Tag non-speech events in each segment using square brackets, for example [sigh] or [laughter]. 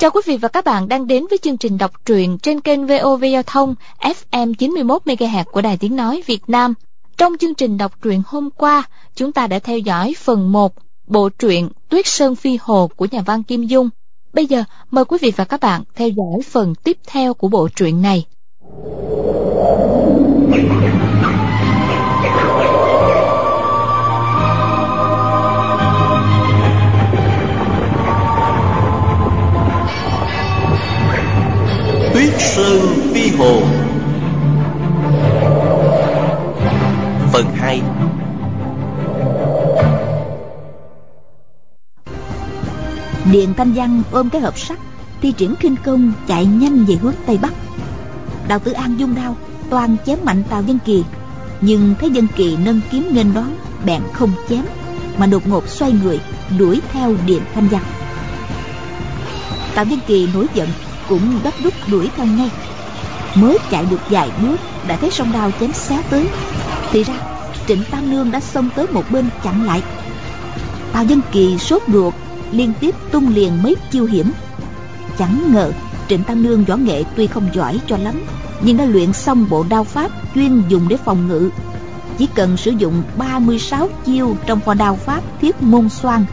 Chào quý vị và các bạn đang đến với chương trình đọc truyện trên kênh VOV Giao thông FM 91 MHz của Đài Tiếng nói Việt Nam. Trong chương trình đọc truyện hôm qua, chúng ta đã theo dõi phần 1 bộ truyện Tuyết Sơn Phi Hồ của nhà văn Kim Dung. Bây giờ mời quý vị và các bạn theo dõi phần tiếp theo của bộ truyện này. Sơn Phi Hồ. Phần 2 Điền Thanh Văn ôm cái hộp sắt, Thi triển khinh công chạy nhanh về hướng Tây Bắc. Đào Tử An dung đao, Toàn chém mạnh Tào Dân Kỳ. Nhưng thấy Dân Kỳ nâng kiếm nghênh đón, Bèn không chém, Mà đột ngột xoay người, Đuổi theo Điền Thanh Văn Tào Dân Kỳ nổi giận cũng gấp rút đuổi theo ngay. Mới chạy được vài bước, đã thấy sông đao chém xé tới. Thì ra, trịnh tam nương đã xông tới một bên chặn lại. Tào dân kỳ sốt ruột, liên tiếp tung liền mấy chiêu hiểm. Chẳng ngờ, trịnh tam nương võ nghệ tuy không giỏi cho lắm, nhưng đã luyện xong bộ đao pháp chuyên dùng để phòng ngự. Chỉ cần sử dụng 36 chiêu trong kho đao pháp thiết môn xoan,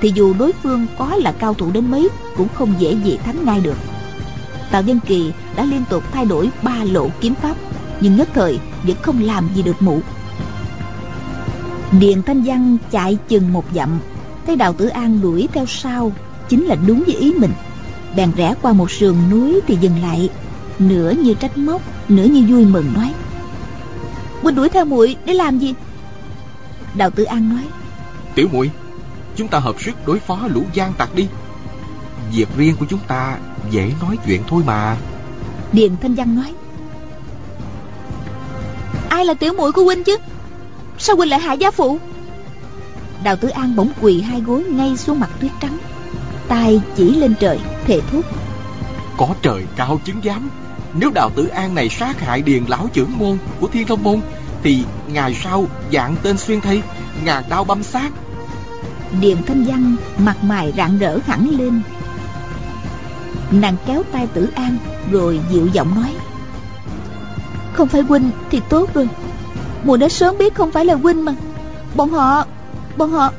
thì dù đối phương có là cao thủ đến mấy, cũng không dễ gì thắng ngay được. Tào nhân Kỳ đã liên tục thay đổi ba lộ kiếm pháp, Nhưng nhất thời vẫn không làm gì được mụ. Điền Thanh Văn chạy chừng một dặm, Thấy Đào Tử An đuổi theo sau, Chính là đúng với ý mình. Bèn rẽ qua một sườn núi thì dừng lại, Nửa như trách móc, Nửa như vui mừng nói. Huynh đuổi theo muội để làm gì? Đào Tử An nói. Tiểu muội, Chúng ta hợp sức đối phó lũ gian tặc đi. Việc riêng của chúng ta dễ nói chuyện thôi mà. Điền Thanh Văn nói Ai là tiểu muội của huynh chứ? Sao huynh lại hại gia phụ? Đào Tử An bỗng quỳ hai gối ngay xuống mặt tuyết trắng tay chỉ lên trời thề thốt Có trời cao chứng giám. Nếu Đào Tử An này sát hại điền lão trưởng môn của Thiên Long Môn Thì ngày sau dạng tên xuyên thây Ngàn đao băm xác Điền Thanh Văn mặt mày rạng rỡ hẳn lên Nàng kéo tay tử an Rồi dịu giọng nói. Không phải huynh thì tốt rồi. Mùa đã sớm biết không phải là huynh mà. Bọn họ Bọn họ.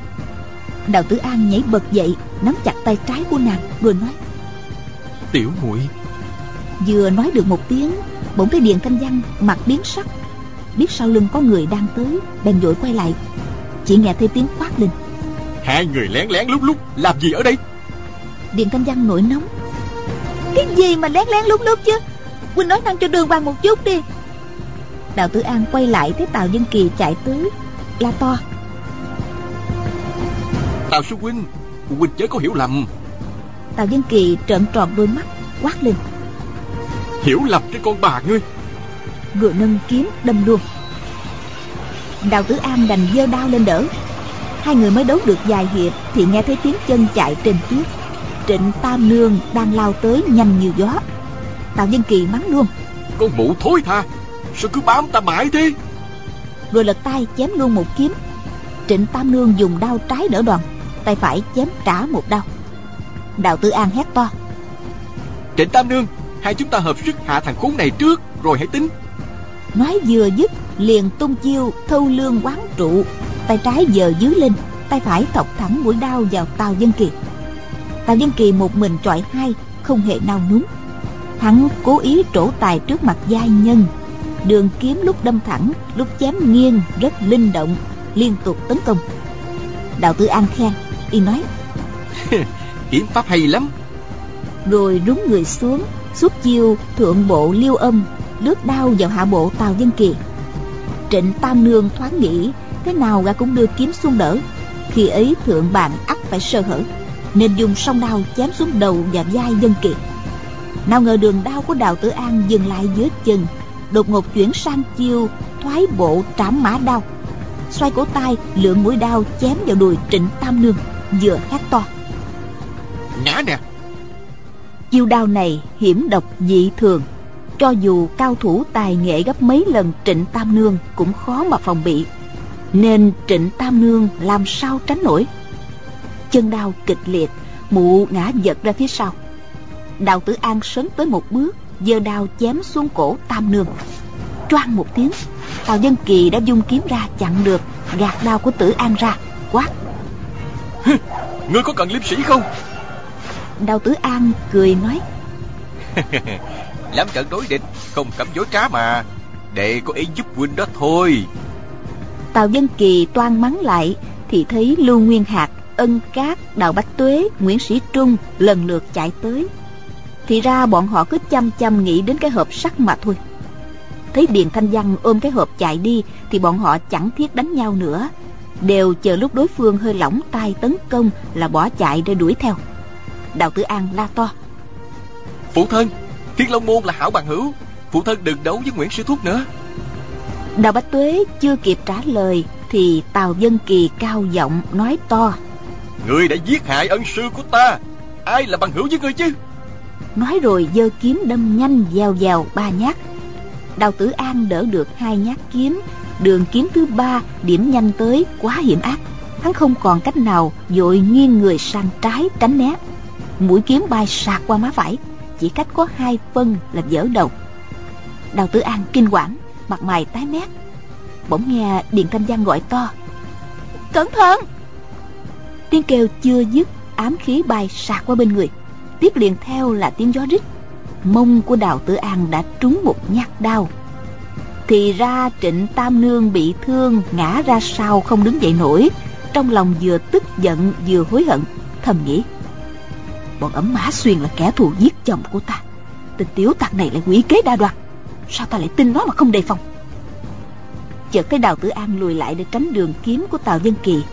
Đào tử an nhảy bật dậy Nắm chặt tay trái của nàng rồi nói. Tiểu muội. Vừa nói được một tiếng Bỗng thấy Điền Thanh Văn mặt biến sắc. Biết sau lưng có người đang tới Bèn vội quay lại. Chỉ nghe thấy tiếng quát lên. Hai người lén lén lúc lúc Làm gì ở đây? Điền Thanh Văn nổi nóng cái gì mà lén lén lúc lúc chứ? Huynh nói năng cho đường hoàng một chút đi. Đào Tử An quay lại thấy Tào Dân Kỳ chạy tới. La to. Tào sư huynh Huynh chớ có hiểu lầm. Tào Dân Kỳ trợn tròn đôi mắt Quát lên. Hiểu lầm cái con bà ngươi. Rồi nâng kiếm đâm luôn. Đào Tử An đành giơ đao lên đỡ. Hai người mới đấu được vài hiệp Thì nghe thấy tiếng chân chạy trên tuyết Trịnh Tam Nương đang lao tới nhanh như gió. Tào Nhân Kỳ mắng luôn. Con mụ thối tha Sao cứ bám ta mãi thế? Rồi lật tay chém luôn một kiếm. Trịnh Tam Nương dùng đao trái đỡ đòn Tay phải chém trả một đao. Đào Tử An hét to. Trịnh Tam Nương Hai chúng ta hợp sức hạ thằng khốn này trước Rồi hãy tính. Nói vừa dứt liền tung chiêu thâu lương quán trụ. Tay trái giờ dưới lên Tay phải thọc thẳng mũi đao vào Tào Dân Kiệt Tào Nhân Kỳ một mình chọi hai Không hề nao núng Hắn cố ý trổ tài trước mặt giai nhân. Đường kiếm lúc đâm thẳng Lúc chém nghiêng rất linh động Liên tục tấn công. Đạo tử An khen Y nói [laughs] Kiếm pháp hay lắm. Rồi rúng người xuống Xuất chiêu thượng bộ liêu âm Lướt đao vào hạ bộ Tào Dân Kỳ. Trịnh Tam Nương thoáng nghĩ Thế nào gã cũng đưa kiếm xuống đỡ Khi ấy thượng bàn ắt phải sơ hở nên dùng song đao chém xuống đầu và vai dân kiệt. Nào ngờ đường đao của đào tử an dừng lại dưới chân đột ngột chuyển sang chiêu thoái bộ trảm mã đao. Xoay cổ tay lượng mũi đao chém vào đùi trịnh tam nương vừa hét to. Ngã nè. Chiêu đao này hiểm độc dị thường cho dù cao thủ tài nghệ gấp mấy lần trịnh tam nương cũng khó mà phòng bị. Nên trịnh tam nương làm sao tránh nổi chân đau kịch liệt mụ ngã giật ra phía sau. Đào tử an sấn tới một bước giơ đao chém xuống cổ tam nương. Choang một tiếng tào dân kỳ đã dung kiếm ra chặn được gạt đao của tử an ra quát. Ngươi có cần liêm sĩ không? Đào tử an cười nói. [laughs] Làm trận đối địch Không cấm dối trá mà Đệ có ý giúp huynh đó thôi. Tào dân kỳ toan mắng lại thì thấy lưu nguyên hạt ân cát đào bách tuế nguyễn sĩ trung lần lượt chạy tới. Thì ra bọn họ cứ chăm chăm nghĩ đến cái hộp sắt mà thôi. Thấy điền thanh văn ôm cái hộp chạy đi thì bọn họ chẳng thiết đánh nhau nữa. Đều chờ lúc đối phương hơi lỏng tay tấn công là bỏ chạy để đuổi theo. Đào tử an la to. Phụ thân Thiên Long Môn là hảo bằng hữu. Phụ thân đừng đấu với Nguyễn Sư Thúc nữa. Đào bách tuế chưa kịp trả lời thì tào dân kỳ cao giọng nói to Ngươi đã giết hại ân sư của ta. Ai là bằng hữu với ngươi chứ? Nói rồi, giơ kiếm đâm nhanh gieo vào ba nhát. Đào tử an đỡ được hai nhát kiếm. Đường kiếm thứ ba, điểm nhanh tới, quá hiểm ác. Hắn không còn cách nào vội nghiêng người sang trái tránh né. Mũi kiếm bay sạc qua má phải, chỉ cách có hai phân là dở đầu. Đào tử an kinh quản mặt mày tái mét. Bỗng nghe điện thanh giang gọi to. Cẩn thận! Tiếng kêu chưa dứt, ám khí bay sạc qua bên người. Tiếp liền theo là tiếng gió rít. Mông của đào tử an đã trúng một nhát đau thì ra trịnh tam nương bị thương, ngã ra sau không đứng dậy nổi. Trong lòng vừa tức giận vừa hối hận, thầm nghĩ, bọn ấm mã xuyên là kẻ thù giết chồng của ta. Tình tiểu tặc này lại quỷ kế đa đoạt sao ta lại tin nó mà không đề phòng? Chợt thấy đào tử an lùi lại để tránh đường kiếm của tào dân kỳ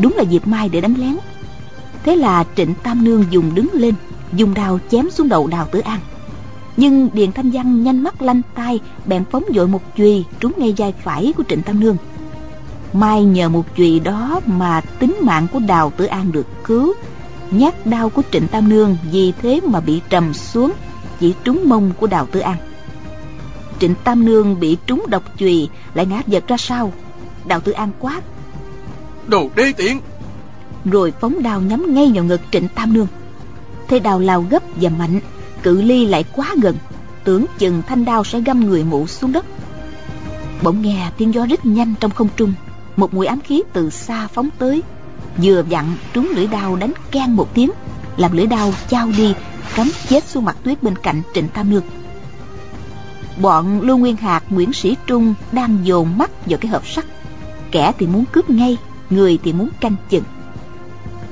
đúng là dịp mai để đánh lén. Thế là trịnh tam nương dùng đứng lên, dùng đao chém xuống đầu đào tử an. Nhưng điền thanh văn nhanh mắt lanh tay bèn phóng dội một chùy trúng ngay vai phải của trịnh tam nương. Mai nhờ một chùy đó mà tính mạng của đào tử an được cứu. Nhát đao của trịnh tam nương vì thế mà bị trầm xuống chỉ trúng mông của đào tử an. Trịnh tam nương bị trúng độc chùy, lại ngã vật ra sau. Đào tử an quát Đồ đê tiện. Rồi phóng đao nhắm ngay vào ngực trịnh tam nương. Thế đào lao gấp và mạnh cự ly lại quá gần. Tưởng chừng thanh đao sẽ găm người mụ xuống đất. Bỗng nghe tiếng gió rít nhanh trong không trung. Một mũi ám khí từ xa phóng tới. Vừa vặn trúng lưỡi đao đánh keng một tiếng làm lưỡi đao trao đi cắm chết xuống mặt tuyết bên cạnh trịnh tam nương. Bọn lưu nguyên Hạc, nguyễn sĩ trung đang dồn mắt vào cái hộp sắt. Kẻ thì muốn cướp ngay người thì muốn canh chừng.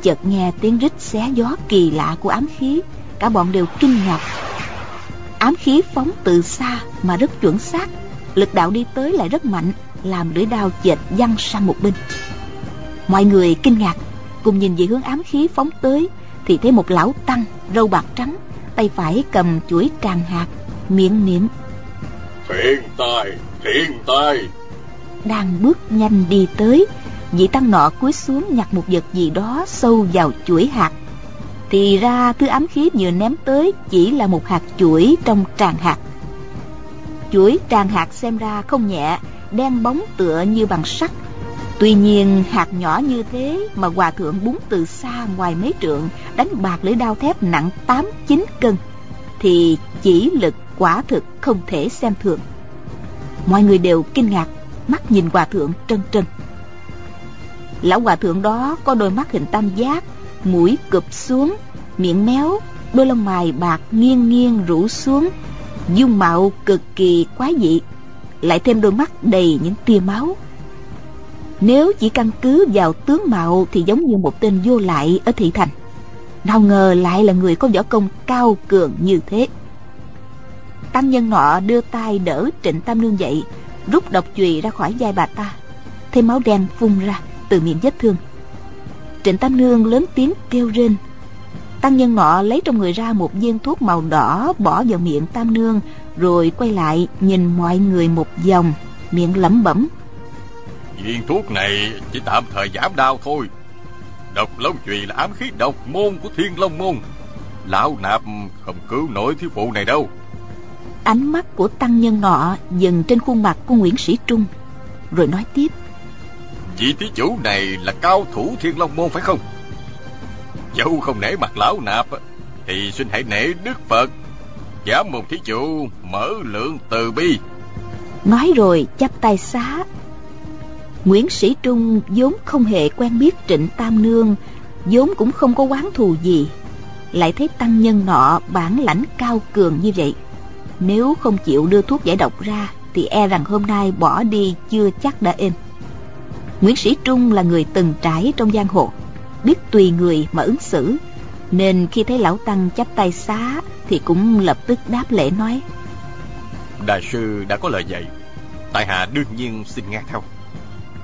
Chợt nghe tiếng rít xé gió kỳ lạ của ám khí cả bọn đều kinh ngạc. Ám khí phóng từ xa mà rất chuẩn xác lực đạo đi tới lại rất mạnh làm lưỡi đao chệch văng sang một bên. Mọi người kinh ngạc cùng nhìn về hướng ám khí phóng tới thì thấy một lão tăng râu bạc trắng tay phải cầm chuỗi tràng hạt miệng niệm. Thiên tai, thiên tai. Đang bước nhanh đi tới vị tăng nọ cúi xuống nhặt một vật gì đó sâu vào chuỗi hạt. Thì ra thứ ám khí vừa ném tới chỉ là một hạt chuỗi trong tràng hạt. Chuỗi tràng hạt xem ra không nhẹ, đen bóng tựa như bằng sắt. Tuy nhiên, hạt nhỏ như thế mà hòa thượng búng từ xa ngoài mấy trượng đánh bạc lưỡi đao thép nặng tám, chín cân, thì chỉ lực quả thực không thể xem thường. Mọi người đều kinh ngạc, mắt nhìn hòa thượng trân trân lão hòa thượng đó có đôi mắt hình tam giác, mũi cụp xuống, miệng méo, đôi lông mày bạc nghiêng nghiêng rũ xuống, dung mạo cực kỳ quái dị, lại thêm đôi mắt đầy những tia máu. Nếu chỉ căn cứ vào tướng mạo thì giống như một tên vô lại ở thị thành. Nào ngờ lại là người có võ công cao cường như thế. Tăng nhân nọ đưa tay đỡ trịnh tam nương dậy, rút độc chùy ra khỏi vai bà ta, thêm máu đen phun ra từ miệng vết thương. Trịnh tam nương lớn tiếng kêu rên. Tăng nhân nọ lấy trong người ra một viên thuốc màu đỏ bỏ vào miệng tam nương rồi quay lại nhìn mọi người một vòng miệng lẩm bẩm. Viên thuốc này chỉ tạm thời giảm đau thôi. Độc Long Chùy là ám khí độc môn của Thiên Long Môn. Lão nạp không cứu nổi thiếu phụ này đâu. Ánh mắt của tăng nhân nọ dừng trên khuôn mặt của nguyễn sĩ trung rồi nói tiếp Vị thí chủ này là cao thủ Thiên Long Môn phải không? Dẫu không nể mặt lão nạp, Thì xin hãy nể Đức Phật. Giả một thí chủ, mở lượng từ bi. Nói rồi chắp tay xá. Nguyễn Sĩ Trung vốn không hề quen biết Trịnh Tam Nương, vốn cũng không có quán thù gì. Lại thấy tăng nhân nọ bản lãnh cao cường như vậy. Nếu không chịu đưa thuốc giải độc ra, thì e rằng hôm nay bỏ đi chưa chắc đã êm nguyễn sĩ trung là người từng trải trong giang hồ biết tùy người mà ứng xử nên khi thấy lão tăng chắp tay xá thì cũng lập tức đáp lễ nói. Đại sư đã có lời dạy tại hạ đương nhiên xin nghe theo.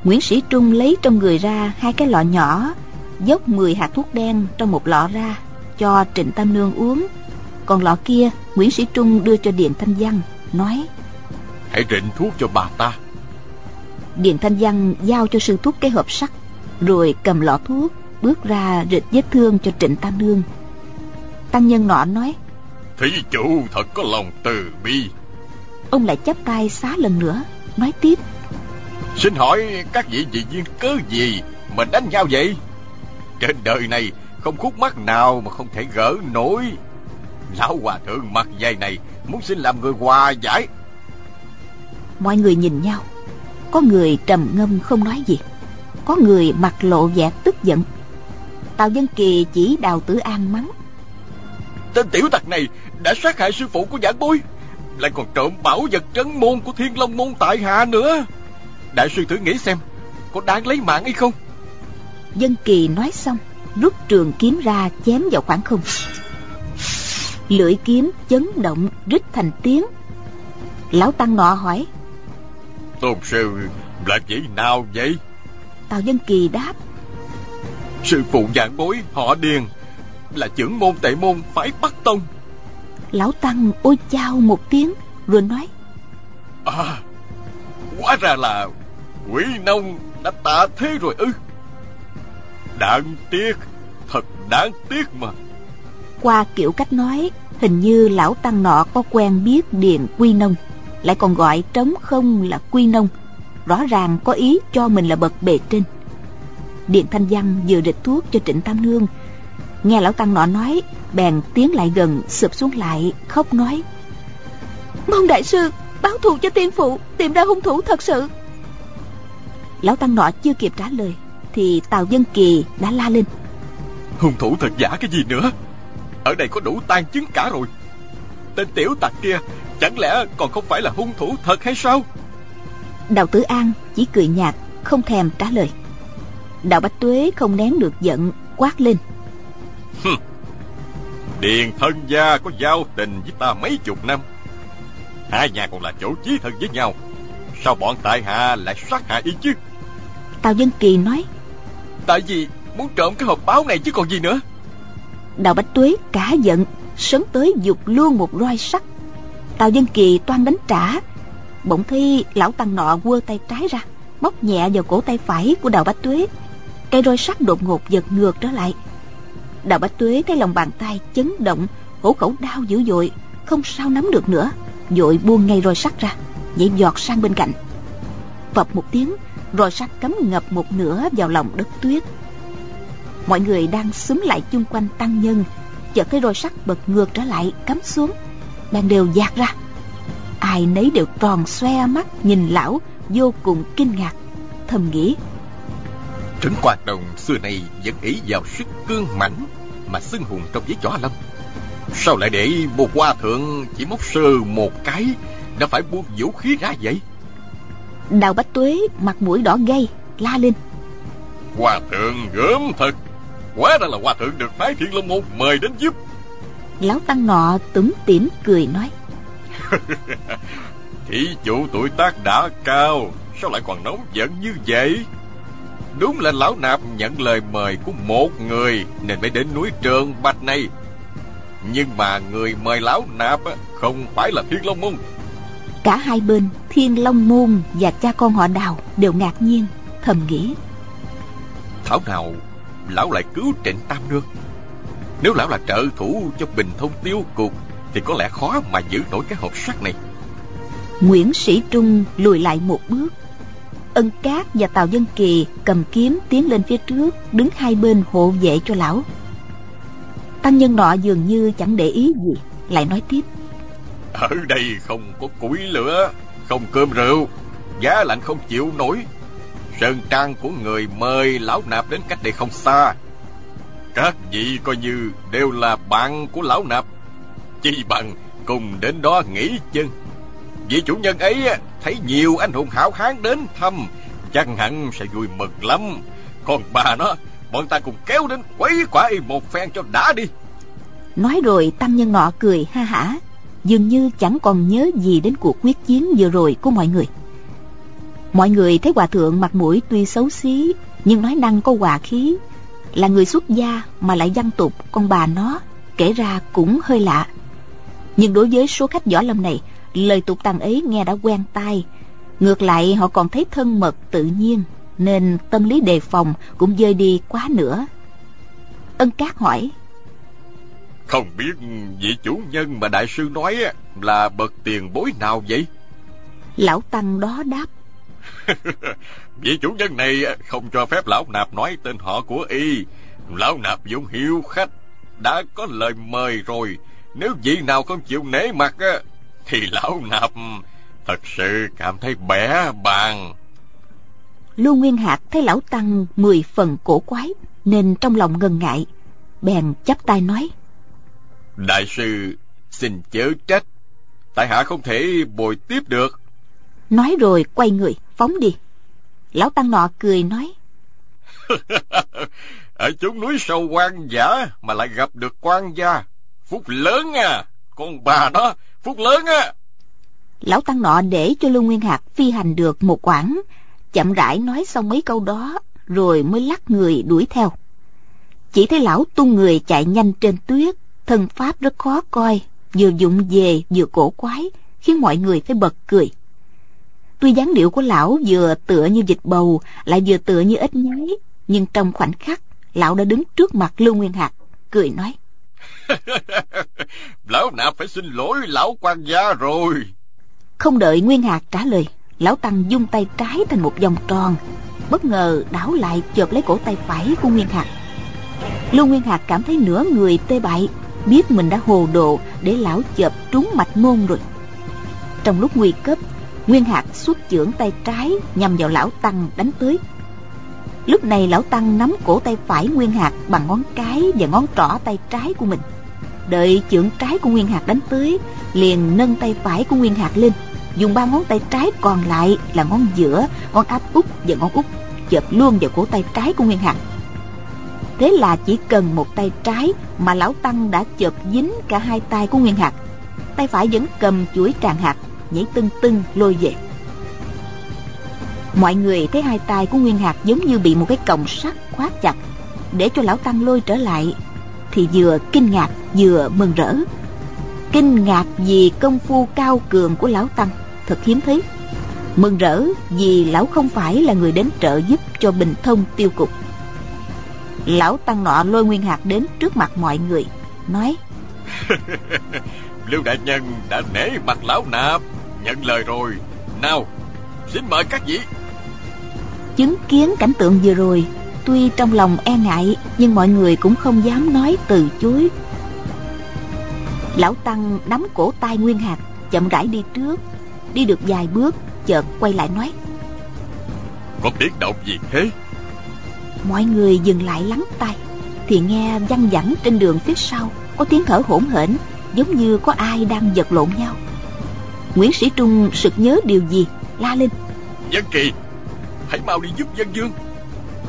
Nguyễn sĩ trung lấy trong người ra hai cái lọ nhỏ dốc 10 hạt thuốc đen trong một lọ ra cho Trịnh Tam Nương uống. Còn lọ kia Nguyễn Sĩ Trung đưa cho Điền Thanh Văn nói. Hãy trịnh thuốc cho bà ta Điền Thanh Văn giao cho sư thuốc cái hộp sắt rồi cầm lọ thuốc bước ra rịch vết thương cho Trịnh Tam Nương. Tăng nhân nọ nói Thí chủ thật có lòng từ bi. Ông lại chắp tay xá lần nữa Nói tiếp Xin hỏi các vị dị viên cớ gì Mà đánh nhau vậy? Trên đời này không khúc mắc nào mà không thể gỡ nổi. Lão hòa thượng mặt dày này Muốn xin làm người hòa giải. Mọi người nhìn nhau Có người trầm ngâm không nói gì. Có người mặt lộ vẻ tức giận. Tào Dân Kỳ chỉ đào tử an mắng. Tên tiểu tặc này đã sát hại sư phụ của giảng bối Lại còn trộm bảo vật trấn môn của thiên long môn tại hạ nữa. Đại sư thử nghĩ xem Có đáng lấy mạng hay không? Dân Kỳ nói xong rút trường kiếm ra chém vào khoảng không. Lưỡi kiếm chấn động rít thành tiếng. Lão tăng nọ hỏi tôn sư là vị nào vậy? Tào dân kỳ đáp. Sư phụ giảng bối họ điền là trưởng môn tệ môn phái bắc tông. Lão tăng ôi chao một tiếng rồi nói. À hóa ra là quỷ nông đã tạ thế rồi ư. Đáng tiếc Thật đáng tiếc mà. Qua kiểu cách nói Hình như lão tăng nọ có quen biết Điền Quy Nông Lại còn gọi trống không là Quy Nông. Rõ ràng có ý cho mình là bậc bề trên. Điện Thanh Văn vừa địch thuốc cho Trịnh Tam Nương. Nghe lão tăng nọ nói Bèn tiến lại gần sụp xuống lại Khóc nói. Mong đại sư báo thù cho tiên phụ Tìm ra hung thủ thật sự. Lão tăng nọ chưa kịp trả lời thì Tào Dân Kỳ đã la lên. Hung thủ thật giả cái gì nữa? Ở đây có đủ tan chứng cả rồi. Tên tiểu tặc kia Chẳng lẽ còn không phải là hung thủ thật hay sao? Đào Tử An chỉ cười nhạt Không thèm trả lời. Đào Bách Tuế không nén được giận Quát lên. Điền thân gia có giao tình với ta mấy chục năm. Hai nhà còn là chỗ chí thân với nhau. Sao bọn tại hạ lại sát hại y chứ? Tào Dân Kỳ nói. Tại vì muốn trộm cái hộp báo này chứ còn gì nữa? Đào Bách Tuế cả giận Sấn tới dục luôn một roi sắt Tào Dân Kỳ toan đánh trả. Bỗng thi lão tăng nọ quơ tay trái ra Bóc nhẹ vào cổ tay phải của Đào Bách Tuế. Cây roi sắt đột ngột giật ngược trở lại. Đào Bách Tuế thấy lòng bàn tay chấn động, Hổ khẩu đau dữ dội, Không sao nắm được nữa, Dội buông ngay roi sắt ra, nhảy giọt sang bên cạnh. Vập một tiếng, roi sắt cắm ngập một nửa vào lòng đất tuyết. Mọi người đang xúm lại chung quanh tăng nhân, chợt thấy roi sắt bật ngược trở lại, cắm xuống đang đều dạt ra. Ai nấy đều tròn xoe mắt nhìn lão vô cùng kinh ngạc thầm nghĩ. Trấn quan đồng xưa nay vẫn ý vào sức cương mãnh mà xưng hùng trong giới chó lâm. Sao lại để một hoa thượng chỉ móc sơ một cái đã phải buông vũ khí ra vậy? Đào Bách Tuế mặt mũi đỏ gay La lên. Hòa thượng gớm thật. Quá ra là hòa thượng được phái thiên long môn mời đến giúp Lão Tăng nọ túm tỉm cười nói. [laughs] Thí chủ tuổi tác đã cao Sao lại còn nóng giận như vậy? Đúng là lão nạp nhận lời mời của một người Nên mới đến núi Trường Bạch này. Nhưng mà người mời lão nạp Không phải là Thiên Long Môn. Cả hai bên Thiên Long Môn và cha con họ Đào đều ngạc nhiên Thầm nghĩ. Thảo nào lão lại cứu trịnh Tam Nương Nếu lão là trợ thủ cho bình thông tiêu cục Thì có lẽ khó mà giữ nổi cái hộp sắt này. Nguyễn Sĩ Trung lùi lại một bước. Ân Cát và Tào Dân Kỳ cầm kiếm tiến lên phía trước Đứng hai bên hộ vệ cho lão. Tăng nhân nọ dường như chẳng để ý gì lại nói tiếp. Ở đây không có củi lửa không cơm rượu giá lạnh không chịu nổi. Sơn trang của người mời lão nạp đến cách đây không xa các vị coi như đều là bạn của lão nạp. Chi bằng cùng đến đó nghỉ chân. Vị chủ nhân ấy thấy nhiều anh hùng hảo hán đến thăm, chắc hẳn sẽ vui mừng lắm. Còn bà nó, bọn ta cùng kéo đến quấy quả y một phen cho đã đi. Nói rồi tâm nhân nọ cười ha hả. Dường như chẳng còn nhớ gì đến cuộc quyết chiến vừa rồi của mọi người. Mọi người thấy hòa thượng mặt mũi tuy xấu xí, nhưng nói năng có hòa khí là người xuất gia mà lại văn tục con bà nó kể ra cũng hơi lạ. Nhưng đối với số khách võ lâm này lời tục tằng ấy nghe đã quen tai. Ngược lại họ còn thấy thân mật tự nhiên nên tâm lý đề phòng cũng dơi đi quá nữa. Ân cát hỏi không biết vị chủ nhân mà đại sư nói là bậc tiền bối nào vậy? Lão tăng đó đáp [laughs] vị chủ nhân này không cho phép lão nạp nói tên họ của y. Lão nạp dụng hiếu khách đã có lời mời rồi. Nếu vị nào không chịu nể mặt thì lão nạp thật sự cảm thấy bẻ bàn lưu nguyên hạc thấy lão tăng mười phần cổ quái nên trong lòng ngần ngại bèn chắp tay nói. Đại sư xin chớ trách tại hạ không thể bồi tiếp được. Nói rồi quay người phóng đi. Lão tăng nọ cười nói. [laughs] Ở chốn núi sâu quan giả mà lại gặp được quan gia. Phúc lớn à con bà đó phúc lớn á lão tăng nọ để cho lưu nguyên hạc phi hành được một quãng chậm rãi nói xong mấy câu đó rồi mới lắc người đuổi theo. Chỉ thấy lão tung người chạy nhanh trên tuyết thân pháp rất khó coi vừa dụng về vừa cổ quái khiến mọi người phải bật cười tuy dáng điệu của lão vừa tựa như vịt bầu lại vừa tựa như ếch nhái nhưng trong khoảnh khắc lão đã đứng trước mặt lưu nguyên hạc cười nói. [laughs] Lão nạp phải xin lỗi lão quan gia rồi. Không đợi nguyên hạc trả lời lão tăng dung tay trái thành một vòng tròn bất ngờ đảo lại chộp lấy cổ tay phải của nguyên hạc. Lưu nguyên hạc cảm thấy nửa người tê bại biết mình đã hồ đồ để lão chộp trúng mạch môn rồi. Trong lúc nguy cấp nguyên hạc xuất chưởng tay trái nhằm vào lão tăng đánh tới. Lúc này lão tăng nắm cổ tay phải nguyên hạc bằng ngón cái và ngón trỏ tay trái của mình. Đợi chưởng trái của nguyên hạc đánh tới, liền nâng tay phải của nguyên hạc lên. Dùng ba ngón tay trái còn lại là ngón giữa, ngón áp út và ngón út chộp luôn vào cổ tay trái của nguyên hạc thế là chỉ cần một tay trái mà lão tăng đã chộp dính cả hai tay của nguyên hạc tay phải vẫn cầm chuỗi tràng hạt nhảy tưng tưng, lôi về. Mọi người thấy hai tay của nguyên hạt giống như bị một cái còng sắt khóa chặt. Để cho lão tăng lôi trở lại, thì vừa kinh ngạc vừa mừng rỡ. Kinh ngạc vì công phu cao cường của lão tăng, thật hiếm thấy. Mừng rỡ vì lão không phải là người đến trợ giúp cho bình thông tiêu cục. Lão tăng nọ lôi nguyên hạt đến trước mặt mọi người, nói, [laughs] lưu đại nhân đã nể mặt lão nạp nhận lời rồi. Nào xin mời các vị. Chứng kiến cảnh tượng vừa rồi tuy trong lòng e ngại nhưng mọi người cũng không dám nói từ chối. Lão tăng nắm cổ tay nguyên hạt chậm rãi đi trước đi được vài bước chợt quay lại nói. Có tiếng động gì thế? Mọi người dừng lại lắng tai thì nghe văng vẳng trên đường phía sau có tiếng thở hổn hển giống như có ai đang giật lộn nhau nguyễn sĩ trung sực nhớ điều gì? La lên. Dân kỳ hãy mau đi giúp dân dương.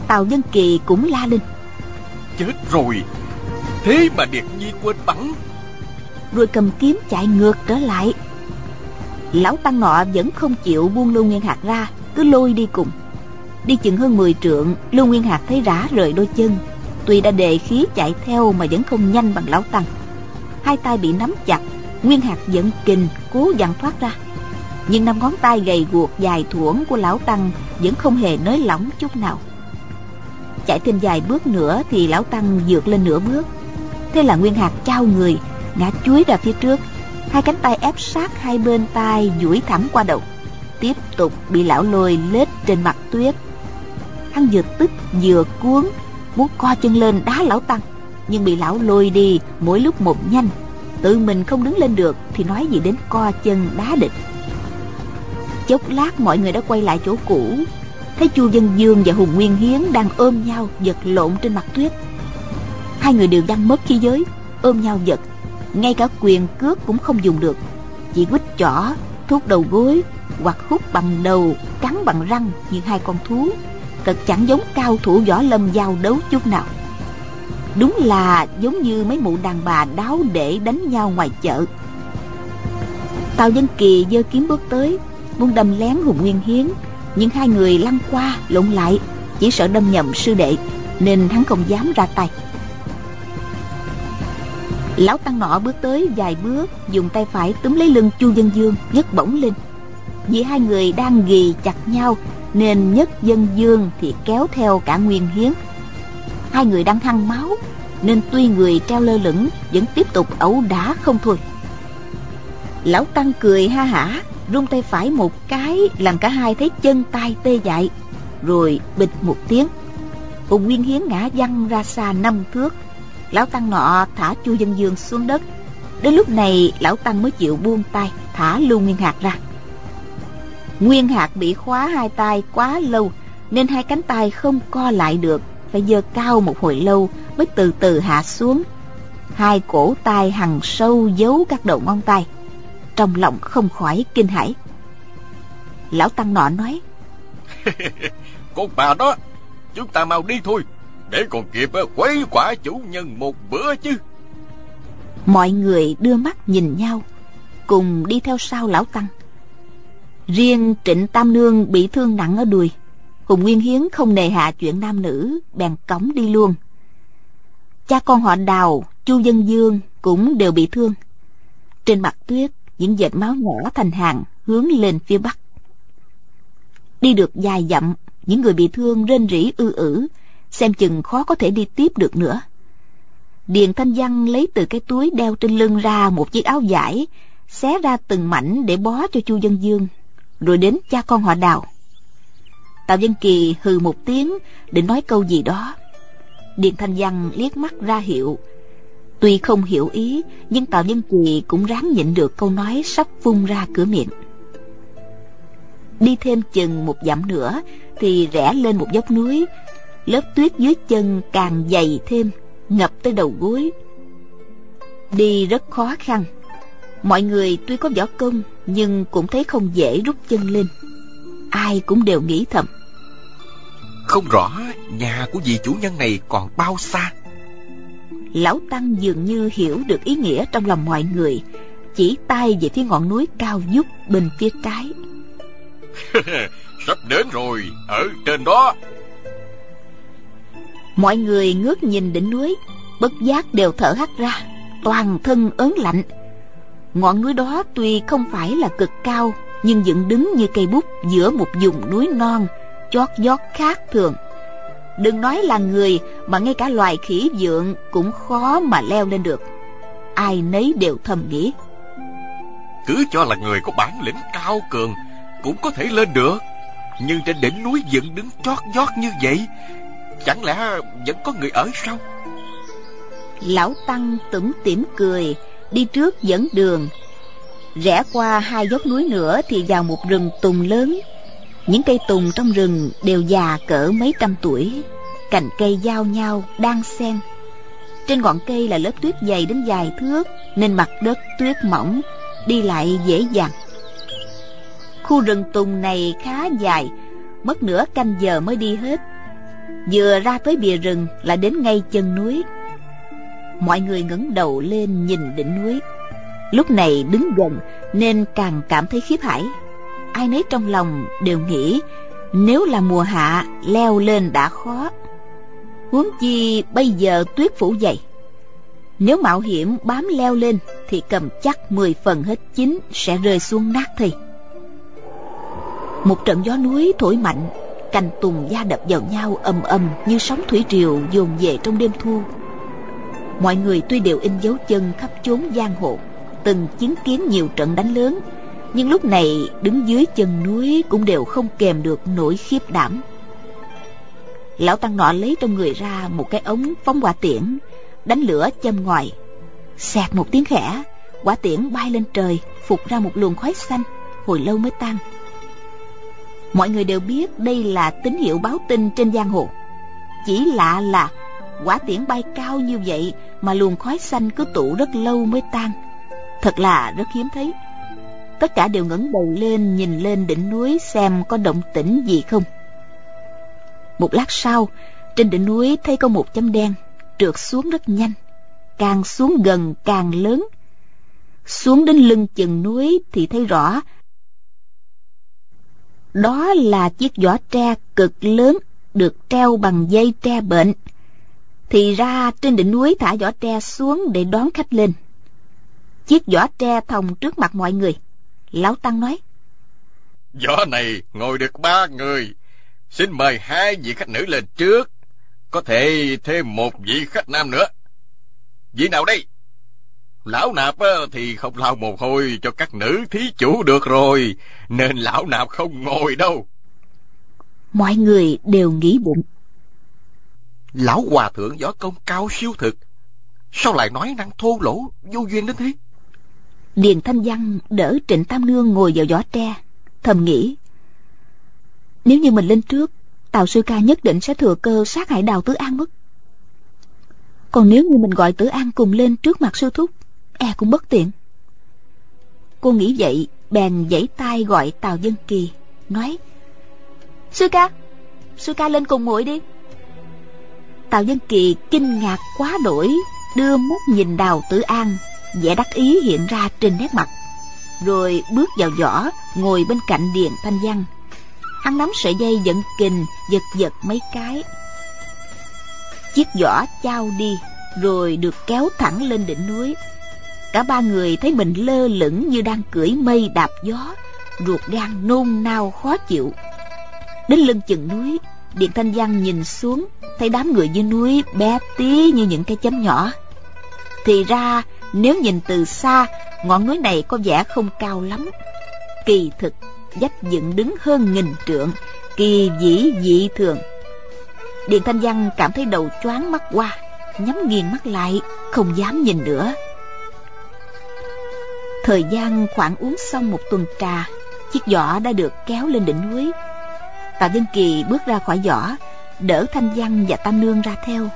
Tào dân kỳ cũng la lên. Chết rồi. Thế mà điệt nhi quên bắn rồi cầm kiếm chạy ngược trở lại. Lão tăng nọ vẫn không chịu buông lưu nguyên hạt ra cứ lôi đi cùng. Đi chừng hơn 10 trượng lưu nguyên hạt thấy rã rời đôi chân. Tuy đã đề khí chạy theo mà vẫn không nhanh bằng lão tăng. Hai tay bị nắm chặt nguyên hạt vẫn kình cố dặn thoát ra. Nhưng năm ngón tay gầy guộc dài thuổng của lão tăng vẫn không hề nới lỏng chút nào. Chạy thêm vài bước nữa thì lão tăng vượt lên nửa bước. Thế là nguyên hạt trao người, ngã chuối ra phía trước. Hai cánh tay ép sát hai bên tai duỗi thẳng qua đầu. Tiếp tục bị lão lôi lết trên mặt tuyết. Hắn vừa tức vừa cuốn, muốn co chân lên đá lão tăng. Nhưng bị lão lôi đi mỗi lúc một nhanh tự mình không đứng lên được thì nói gì đến co chân đá địch. Chốc lát mọi người đã quay lại chỗ cũ. Thấy chu dân dương và hùng nguyên hiến đang ôm nhau giật lộn trên mặt tuyết. Hai người đều văng mất khí giới, ôm nhau giật. Ngay cả quyền cước cũng không dùng được. Chỉ quýt chỏ thúc đầu gối hoặc hút bằng đầu, cắn bằng răng như hai con thú. Thật chẳng giống cao thủ võ lâm giao đấu chút nào đúng là giống như mấy mụ đàn bà đáo để đánh nhau ngoài chợ. Tào dân kỳ giơ kiếm bước tới, muốn đâm lén hùng nguyên hiến. Nhưng hai người lăn qua, lộn lại, chỉ sợ đâm nhầm sư đệ, nên hắn không dám ra tay. Lão tăng nọ bước tới vài bước, dùng tay phải túm lấy lưng chu dân dương, nhấc bổng lên. Vì hai người đang ghì chặt nhau, nên nhất dân dương thì kéo theo cả nguyên hiến hai người đang thăng máu, nên tuy người treo lơ lửng vẫn tiếp tục ẩu đả không thôi. Lão tăng cười ha hả, rung tay phải một cái, làm cả hai thấy chân tay tê dại, rồi bịch một tiếng. Hùng nguyên hiến ngã văng ra xa năm thước. Lão tăng nọ thả chu dân dương xuống đất. Đến lúc này, lão tăng mới chịu buông tay, thả lưu nguyên hạt ra. Nguyên hạt bị khóa hai tay quá lâu, nên hai cánh tay không co lại được phải giơ cao một hồi lâu mới từ từ hạ xuống. Hai cổ tay hằn sâu giấu các đầu ngón tay trong lòng không khỏi kinh hãi. Lão tăng nọ nói [laughs] con bà đó chúng ta mau đi thôi để còn kịp quấy quả chủ nhân một bữa chứ. Mọi người đưa mắt nhìn nhau cùng đi theo sau lão tăng. Riêng trịnh tam nương bị thương nặng ở đùi hùng nguyên hiến không nề hạ chuyện nam nữ, bèn cõng đi luôn. Cha con họ đào, chu dân dương cũng đều bị thương. Trên mặt tuyết, những vệt máu nhỏ thành hàng hướng lên phía bắc. Đi được dài dặm, những người bị thương rên rỉ ư ử, xem chừng khó có thể đi tiếp được nữa. Điền thanh văn lấy từ cái túi đeo trên lưng ra một chiếc áo vải, xé ra từng mảnh để bó cho chu dân dương, rồi đến cha con họ đào. Tào Dân Kỳ hừ một tiếng định nói câu gì đó. Điền Thanh Văn liếc mắt ra hiệu. Tuy không hiểu ý, nhưng Tào Dân Kỳ cũng ráng nhịn được câu nói sắp phun ra cửa miệng. Đi thêm chừng một dặm nữa thì rẽ lên một dốc núi. Lớp tuyết dưới chân càng dày thêm, ngập tới đầu gối. Đi rất khó khăn. Mọi người tuy có võ công nhưng cũng thấy không dễ rút chân lên ai cũng đều nghĩ thầm. Không rõ nhà của vị chủ nhân này còn bao xa. Lão tăng dường như hiểu được ý nghĩa trong lòng mọi người chỉ tay về phía ngọn núi cao vút bên phía trái. [laughs] Sắp đến rồi ở trên đó. Mọi người ngước nhìn đỉnh núi bất giác đều thở hắt ra toàn thân ớn lạnh. Ngọn núi đó tuy không phải là cực cao nhưng dựng đứng như cây bút giữa một vùng núi non chót vót khác thường. Đừng nói là người mà ngay cả loài khỉ dượng cũng khó mà leo lên được. Ai nấy đều thầm nghĩ. Cứ cho là người có bản lĩnh cao cường cũng có thể lên được nhưng trên đỉnh núi dựng đứng chót vót như vậy chẳng lẽ vẫn có người ở sao lão tăng tủm tỉm cười đi trước dẫn đường rẽ qua hai dốc núi nữa thì vào một rừng tùng lớn. Những cây tùng trong rừng đều già cỡ mấy trăm tuổi, cành cây giao nhau đang xen. Trên ngọn cây là lớp tuyết dày đến dài thước, nên mặt đất tuyết mỏng, đi lại dễ dàng. Khu rừng tùng này khá dài, mất nửa canh giờ mới đi hết. Vừa ra tới bìa rừng là đến ngay chân núi. Mọi người ngẩng đầu lên nhìn đỉnh núi lúc này đứng gần nên càng cảm thấy khiếp hải ai nấy trong lòng đều nghĩ, nếu là mùa hạ leo lên đã khó. Huống chi bây giờ tuyết phủ dày. Nếu mạo hiểm bám leo lên thì cầm chắc mười phần hết chín sẽ rơi xuống nát thây một trận gió núi thổi mạnh, cành tùng da đập vào nhau ầm ầm như sóng thủy triều dồn về trong đêm thu. Mọi người tuy đều in dấu chân khắp chốn giang hồ từng chứng kiến nhiều trận đánh lớn. Nhưng lúc này, đứng dưới chân núi cũng đều không kèm được nỗi khiếp đảm. Lão tăng nọ lấy trong người ra một cái ống phóng quả tiễn, đánh lửa châm ngoài. Xẹt một tiếng khẽ quả tiễn bay lên trời, phục ra một luồng khói xanh, hồi lâu mới tan. Mọi người đều biết đây là tín hiệu báo tin trên giang hồ. Chỉ lạ là quả tiễn bay cao như vậy mà luồng khói xanh cứ tụ rất lâu mới tan thật là rất hiếm thấy. Tất cả đều ngẩng đầu lên, nhìn lên đỉnh núi xem có động tĩnh gì không. Một lát sau, trên đỉnh núi thấy có một chấm đen, trượt xuống rất nhanh, càng xuống gần càng lớn. Xuống đến lưng chừng núi thì thấy rõ, đó là chiếc giỏ tre cực lớn, được treo bằng dây tre bệnh. Thì ra trên đỉnh núi thả giỏ tre xuống để đón khách lên chiếc giỏ tre thòng trước mặt mọi người. Lão tăng nói giỏ này ngồi được ba người. Xin mời hai vị khách nữ lên trước. Có thể thêm một vị khách nam nữa. Vị nào đây? Lão nạp thì không lao mồ hôi cho các nữ thí chủ được rồi nên lão nạp không ngồi đâu. Mọi người đều nghĩ bụng. Lão hòa thượng võ công cao siêu thực sao lại nói năng thô lỗ vô duyên đến thế điền thanh văn đỡ trịnh tam nương ngồi vào vỏ tre, thầm nghĩ, nếu như mình lên trước, tào sư ca nhất định sẽ thừa cơ sát hại đào tứ an mất. Còn nếu như mình gọi tử an cùng lên trước mặt sư thúc e cũng bất tiện. Cô nghĩ vậy, bèn giãy tay gọi tào dân kỳ, nói, sư ca sư ca lên cùng muội đi. Tào dân kỳ kinh ngạc quá đổi đưa mút nhìn đào tử an, vẻ đắc ý hiện ra trên nét mặt. Rồi bước vào giỏ, ngồi bên cạnh điện thanh văn. Hắn nắm sợi dây dẫn kình, giật giật mấy cái. Chiếc giỏ trao đi, rồi được kéo thẳng lên đỉnh núi. Cả ba người thấy mình lơ lửng như đang cưỡi mây đạp gió, ruột gan nôn nao khó chịu. Đến lưng chừng núi điện thanh văn nhìn xuống, thấy đám người dưới núi bé tí như những cái chấm nhỏ thì ra, nếu nhìn từ xa, ngọn núi này có vẻ không cao lắm. Kỳ thực, dách dựng đứng hơn nghìn trượng, kỳ dĩ dị thường. Điện thanh văn cảm thấy đầu choáng mắt qua, nhắm nghiền mắt lại, không dám nhìn nữa. Thời gian khoảng uống xong một tuần trà, chiếc giỏ đã được kéo lên đỉnh núi. Tạ dân kỳ bước ra khỏi giỏ, đỡ thanh văn và tam nương ra theo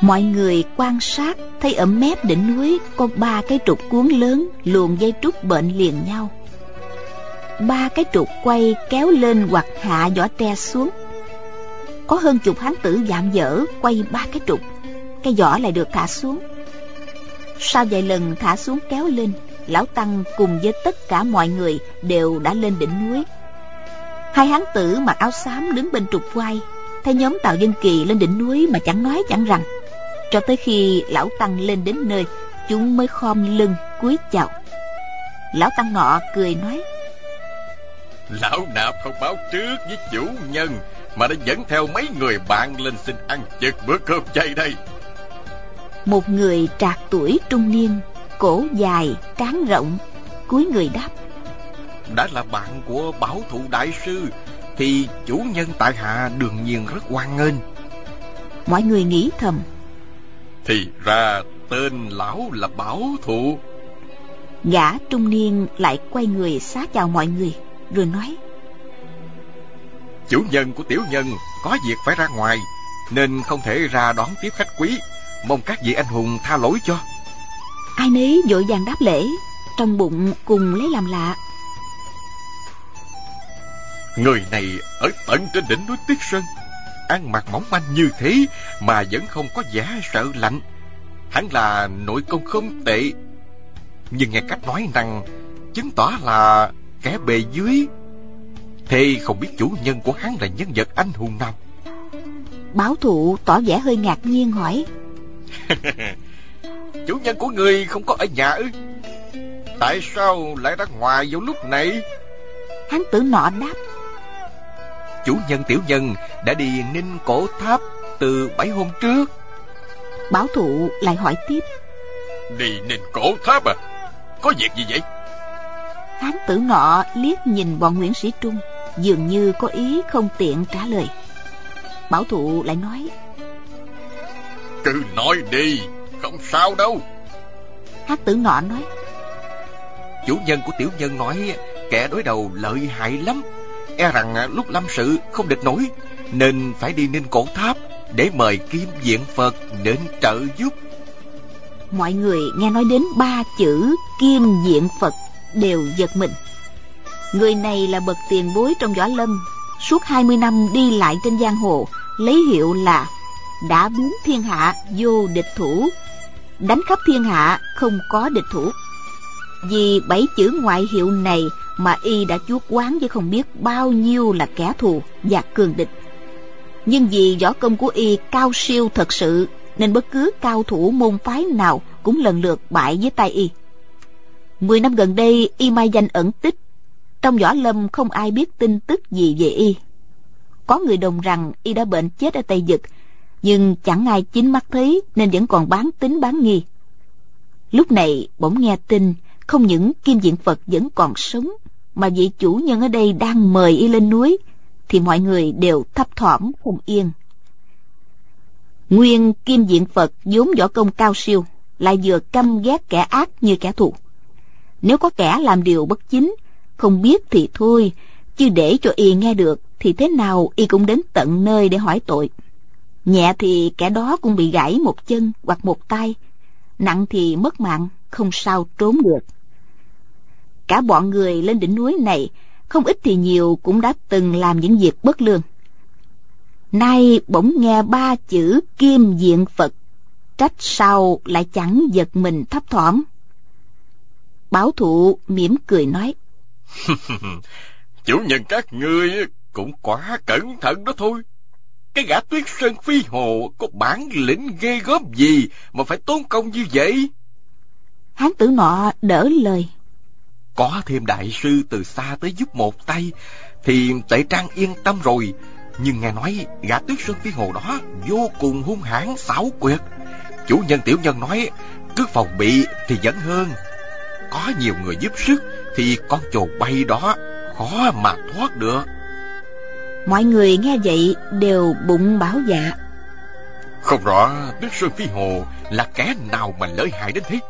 mọi người quan sát, thấy ở mép đỉnh núi có ba cái trục cuốn lớn luồn dây trúc bệnh liền nhau. Ba cái trục quay kéo lên hoặc hạ vỏ tre xuống. Có hơn chục hán tử dạm dở quay ba cái trục. Cái vỏ lại được thả xuống. Sau vài lần thả xuống kéo lên, lão tăng cùng với tất cả mọi người đều đã lên đỉnh núi. Hai hán tử mặc áo xám đứng bên trục quay, thấy nhóm tào dân kỳ lên đỉnh núi mà chẳng nói chẳng rằng cho tới khi lão tăng lên đến nơi chúng mới khom lưng cúi chào. Lão tăng nọ cười nói lão nạp không báo trước với chủ nhân mà đã dẫn theo mấy người bạn lên xin ăn chực bữa cơm chay đây. Một người trạc tuổi trung niên cổ dài trán rộng cúi người đáp đã là bạn của bảo thụ đại sư thì chủ nhân tại hạ đương nhiên rất hoan nghênh. Mọi người nghĩ thầm thì ra tên lão là bảo thụ. Gã trung niên lại quay người xá chào mọi người rồi nói chủ nhân của tiểu nhân có việc phải ra ngoài nên không thể ra đón tiếp khách quý. Mong các vị anh hùng tha lỗi cho. Ai nấy vội vàng đáp lễ trong bụng cùng lấy làm lạ. Người này ở tận trên đỉnh núi tuyết sơn ăn mặc mỏng manh như thế mà vẫn không có vẻ sợ lạnh. Hắn là nội công không tệ. Nhưng nghe cách nói năng chứng tỏ là kẻ bề dưới. Thế không biết chủ nhân của hắn là nhân vật anh hùng nào? Báo thụ tỏ vẻ hơi ngạc nhiên hỏi. [laughs] Chủ nhân của người không có ở nhà ư? Tại sao lại ra ngoài vào lúc này? Hắn tử nọ đáp chủ nhân tiểu nhân đã đi ninh cổ tháp từ bảy hôm trước bảo thụ lại hỏi tiếp đi ninh cổ tháp à có việc gì vậy hán tử nọ liếc nhìn bọn nguyễn sĩ trung dường như có ý không tiện trả lời bảo thụ lại nói Cứ nói đi, không sao đâu. Hát tử nọ nói. Chủ nhân của tiểu nhân nói kẻ đối đầu lợi hại lắm. E rằng à, lúc lâm sự không địch nổi, nên phải đi ninh cổ tháp để mời kim diện Phật đến trợ giúp. Mọi người nghe nói đến ba chữ kim diện Phật đều giật mình. Người này là bậc tiền bối trong võ lâm, suốt 20 năm đi lại trên giang hồ, lấy hiệu là đã biến thiên hạ vô địch thủ, đánh khắp thiên hạ không có địch thủ. Vì bảy chữ ngoại hiệu này mà y đã chuốc quán với không biết bao nhiêu là kẻ thù và cường địch. Nhưng vì võ công của y cao siêu thật sự nên bất cứ cao thủ môn phái nào cũng lần lượt bại với tay y. Mười năm gần đây y mai danh ẩn tích, trong võ lâm không ai biết tin tức gì về y. Có người đồng rằng y đã bệnh chết ở Tây vực nhưng chẳng ai chính mắt thấy nên vẫn còn bán tính bán nghi. Lúc này bỗng nghe tin không những Kim Diện Phật vẫn còn sống, mà vị chủ nhân ở đây đang mời y lên núi, thì mọi người đều thấp thỏm không yên. Nguyên Kim Diện Phật vốn võ công cao siêu, lại vừa căm ghét kẻ ác như kẻ thù. Nếu có kẻ làm điều bất chính, không biết thì thôi, chứ để cho y nghe được thì thế nào y cũng đến tận nơi để hỏi tội. Nhẹ thì kẻ đó cũng bị gãy một chân hoặc một tay, nặng thì mất mạng, không sao trốn được. Cả bọn người lên đỉnh núi này, không ít thì nhiều cũng đã từng làm những việc bất lương. Nay bỗng nghe ba chữ kim diện Phật, trách sao lại chẳng giật mình thấp thỏm. Bảo thụ mỉm cười nói. [laughs] Chủ nhân các ngươi cũng quá cẩn thận đó thôi. Cái gã tuyết sơn phi hồ có bản lĩnh ghê gớm gì mà phải tốn công như vậy? Hán tử nọ đỡ lời. Có thêm đại sư từ xa tới giúp một tay, thì tệ trang yên tâm rồi. Nhưng nghe nói gã tuyết sơn phi hồ đó vô cùng hung hãn xảo quyệt. Chủ nhân tiểu nhân nói, cứ phòng bị thì vẫn hơn. Có nhiều người giúp sức thì con chồn bay đó khó mà thoát được. Mọi người nghe vậy đều bụng bảo dạ. Không rõ Đức Sơn Phi Hồ là kẻ nào mà lợi hại đến thế.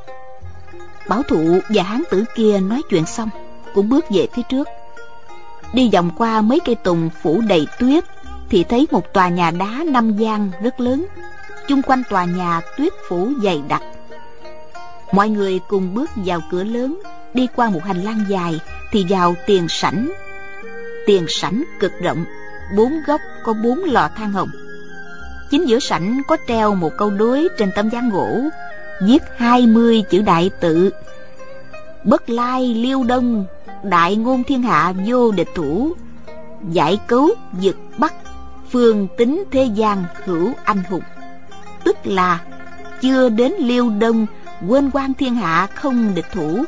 Bảo thụ và hán tử kia nói chuyện xong, cũng bước về phía trước. Đi vòng qua mấy cây tùng phủ đầy tuyết, thì thấy một tòa nhà đá năm gian rất lớn. Chung quanh tòa nhà tuyết phủ dày đặc. Mọi người cùng bước vào cửa lớn, đi qua một hành lang dài, thì vào tiền sảnh. Tiền sảnh cực rộng, bốn góc có bốn lò than hồng. Chính giữa sảnh có treo một câu đối trên tấm ván gỗ, viết hai mươi chữ đại tự. Bất lai liêu đông, đại ngôn thiên hạ vô địch thủ, giải cứu dực bắc, phương tính thế gian hữu anh hùng. Tức là chưa đến liêu đông, quên quan thiên hạ không địch thủ,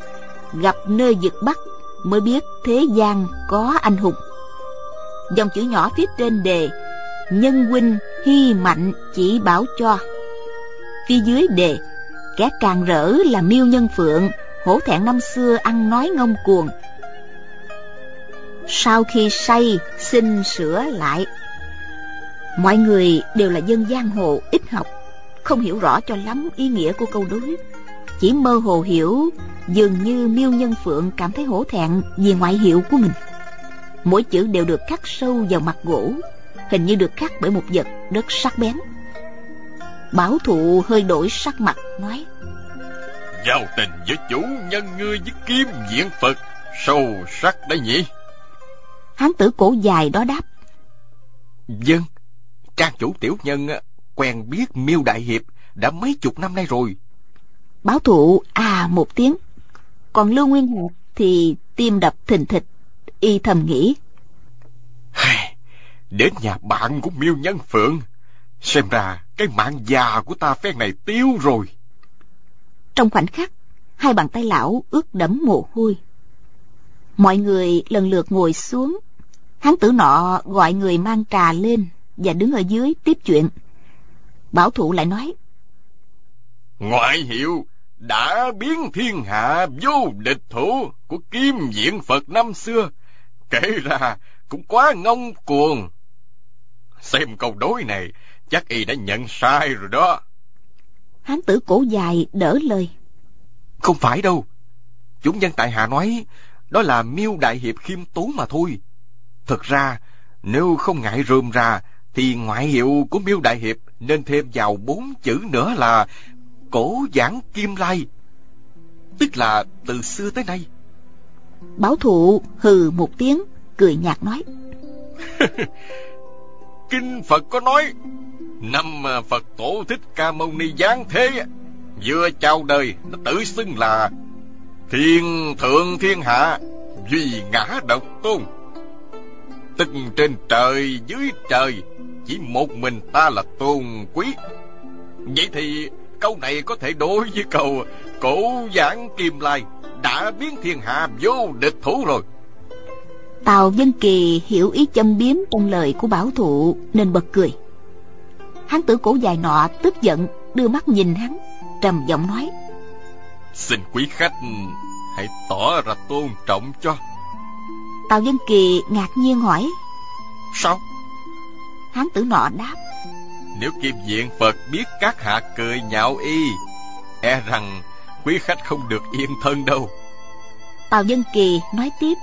gặp nơi dực bắc mới biết thế gian có anh hùng dòng chữ nhỏ phía trên đề nhân huynh hy mạnh chỉ bảo cho phía dưới đề kẻ càng rỡ là miêu nhân phượng, hổ thẹn năm xưa ăn nói ngông cuồng. Sau khi say, xin sửa lại. Mọi người đều là dân giang hồ, ít học, không hiểu rõ cho lắm ý nghĩa của câu đối. Chỉ mơ hồ hiểu, dường như miêu nhân phượng cảm thấy hổ thẹn vì ngoại hiệu của mình. Mỗi chữ đều được khắc sâu vào mặt gỗ, hình như được khắc bởi một vật rất sắc bén bảo thụ hơi đổi sắc mặt nói. Giao tình với chủ nhân ngươi với kim diện phật sâu sắc đấy nhỉ? Hán tử cổ dài đó đáp. Dân trang chủ tiểu nhân quen biết miêu đại hiệp đã mấy chục năm nay rồi. Báo thụ à một tiếng. Còn lưu nguyên hiệp thì tim đập thình thịch y thầm nghĩ. Đến nhà bạn của miêu nhân phượng xem ra cái mạng già của ta phen này tiêu rồi. Trong khoảnh khắc hai bàn tay lão ướt đẫm mồ hôi. Mọi người lần lượt ngồi xuống. Hán tử nọ gọi người mang trà lên và đứng ở dưới tiếp chuyện. Bảo thủ lại nói ngoại hiệu đã biến thiên hạ vô địch thủ của kim diện phật năm xưa. Kể ra cũng quá ngông cuồng. Xem câu đối này chắc y đã nhận sai rồi đó Hán tử cổ dài đỡ lời. Không phải đâu. Chúng nhân tại hạ nói đó là miêu đại hiệp khiêm tốn mà thôi. Thực ra, nếu không ngại rườm ra, thì ngoại hiệu của miêu đại hiệp nên thêm vào bốn chữ nữa là cổ giảng kim lai. Tức là từ xưa tới nay. Bảo thụ hừ một tiếng, cười nhạt nói. [laughs] Kinh Phật có nói, năm à, Phật tổ thích ca mâu ni giáng thế, vừa chào đời, nó tự xưng là Thiên thượng thiên hạ, duy ngã độc tôn. Tức trên trời dưới trời, chỉ một mình ta là tôn quý. Vậy thì câu này có thể đối với câu cổ giảng kim lai đã biến thiên hạ vô địch thủ rồi. Tào Dân Kỳ hiểu ý châm biếm trong lời của bảo thụ nên bật cười. Hắn tử cổ dài nọ tức giận đưa mắt nhìn hắn, trầm giọng nói. Xin quý khách hãy tỏ ra tôn trọng cho. Tào Dân Kỳ ngạc nhiên hỏi. Sao? Hán tử nọ đáp. Nếu kim diện Phật biết các hạ cười nhạo y, e rằng quý khách không được yên thân đâu. Tào Dân Kỳ nói tiếp.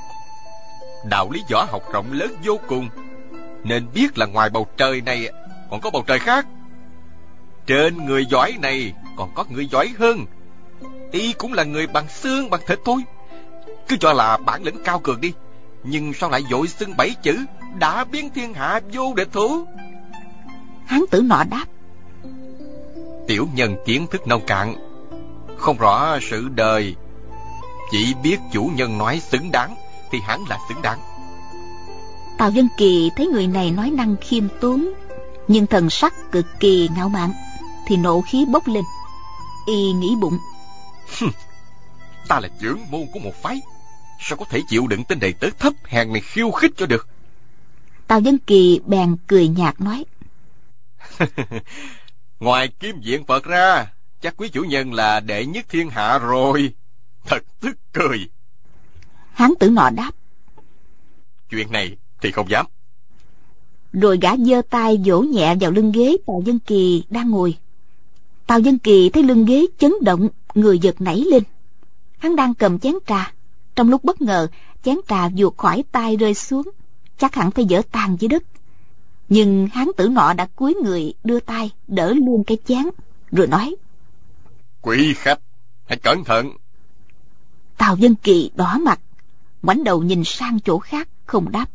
Đạo lý võ học rộng lớn vô cùng, nên biết là ngoài bầu trời này còn có bầu trời khác. Trên người giỏi này còn có người giỏi hơn. Y cũng là người bằng xương bằng thịt thôi. Cứ cho là bản lĩnh cao cường đi, nhưng sao lại dội xưng bảy chữ đã biến thiên hạ vô địch thủ? Hán tử nọ đáp. Tiểu nhân kiến thức nông cạn, không rõ sự đời, chỉ biết chủ nhân nói xứng đáng thì hắn là xứng đáng. Tào Dân Kỳ thấy người này nói năng khiêm tốn, nhưng thần sắc cực kỳ ngạo mạn, thì nộ khí bốc lên. Y nghĩ bụng. Ta là trưởng môn của một phái, sao có thể chịu đựng tên đầy tớ thấp hèn này khiêu khích cho được? Tào Dân Kỳ bèn cười nhạt nói. [laughs] Ngoài kim diện Phật ra, chắc quý chủ nhân là đệ nhất thiên hạ rồi. Thật tức cười. Hán tử nọ đáp. Chuyện này thì không dám. Rồi gã giơ tay vỗ nhẹ vào lưng ghế Tào Dân Kỳ đang ngồi. Tào Dân Kỳ thấy lưng ghế chấn động, người giật nảy lên. Hắn đang cầm chén trà. Trong lúc bất ngờ, chén trà vụt khỏi tay rơi xuống. Chắc hẳn phải dở tàn dưới đất. Nhưng hán tử nọ đã cúi người đưa tay đỡ luôn cái chén, rồi nói. Quý khách, hãy cẩn thận. Tào Dân Kỳ đỏ mặt, ngoảnh đầu nhìn sang chỗ khác, không đáp.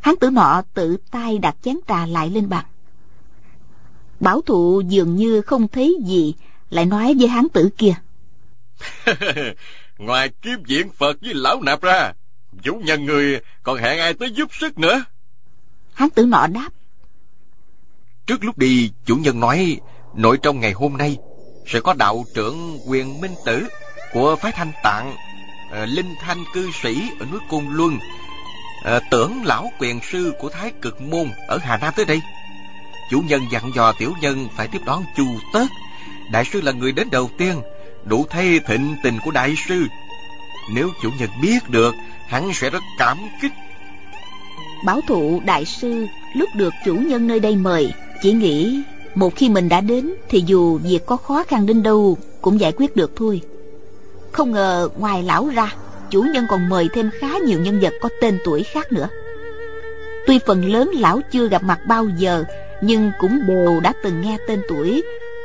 Hán tử nọ tự tay đặt chén trà lại lên bàn. Bảo thụ dường như không thấy gì, lại nói với hán tử kia. [laughs] Ngoài kiếm diện Phật với lão nạp ra, chủ nhân người còn hẹn ai tới giúp sức nữa. Hán tử nọ đáp. Trước lúc đi, chủ nhân nói nội trong ngày hôm nay sẽ có đạo trưởng quyền minh tử của phái thanh tạng Ờ, linh thanh cư sĩ ở núi côn luân. Ờ, tưởng lão quyền sư của thái cực môn ở hà nam tới đây. Chủ nhân dặn dò tiểu nhân phải tiếp đón chu tớt. Đại sư là người đến đầu tiên, đủ thấy thịnh tình của đại sư. Nếu chủ nhân biết được, hắn sẽ rất cảm kích. Bảo thụ đại sư lúc được chủ nhân nơi đây mời, chỉ nghĩ một khi mình đã đến thì dù việc có khó khăn đến đâu cũng giải quyết được thôi không ngờ ngoài lão ra, chủ nhân còn mời thêm khá nhiều nhân vật có tên tuổi khác nữa. Tuy phần lớn lão chưa gặp mặt bao giờ, nhưng cũng đều đã từng nghe tên tuổi.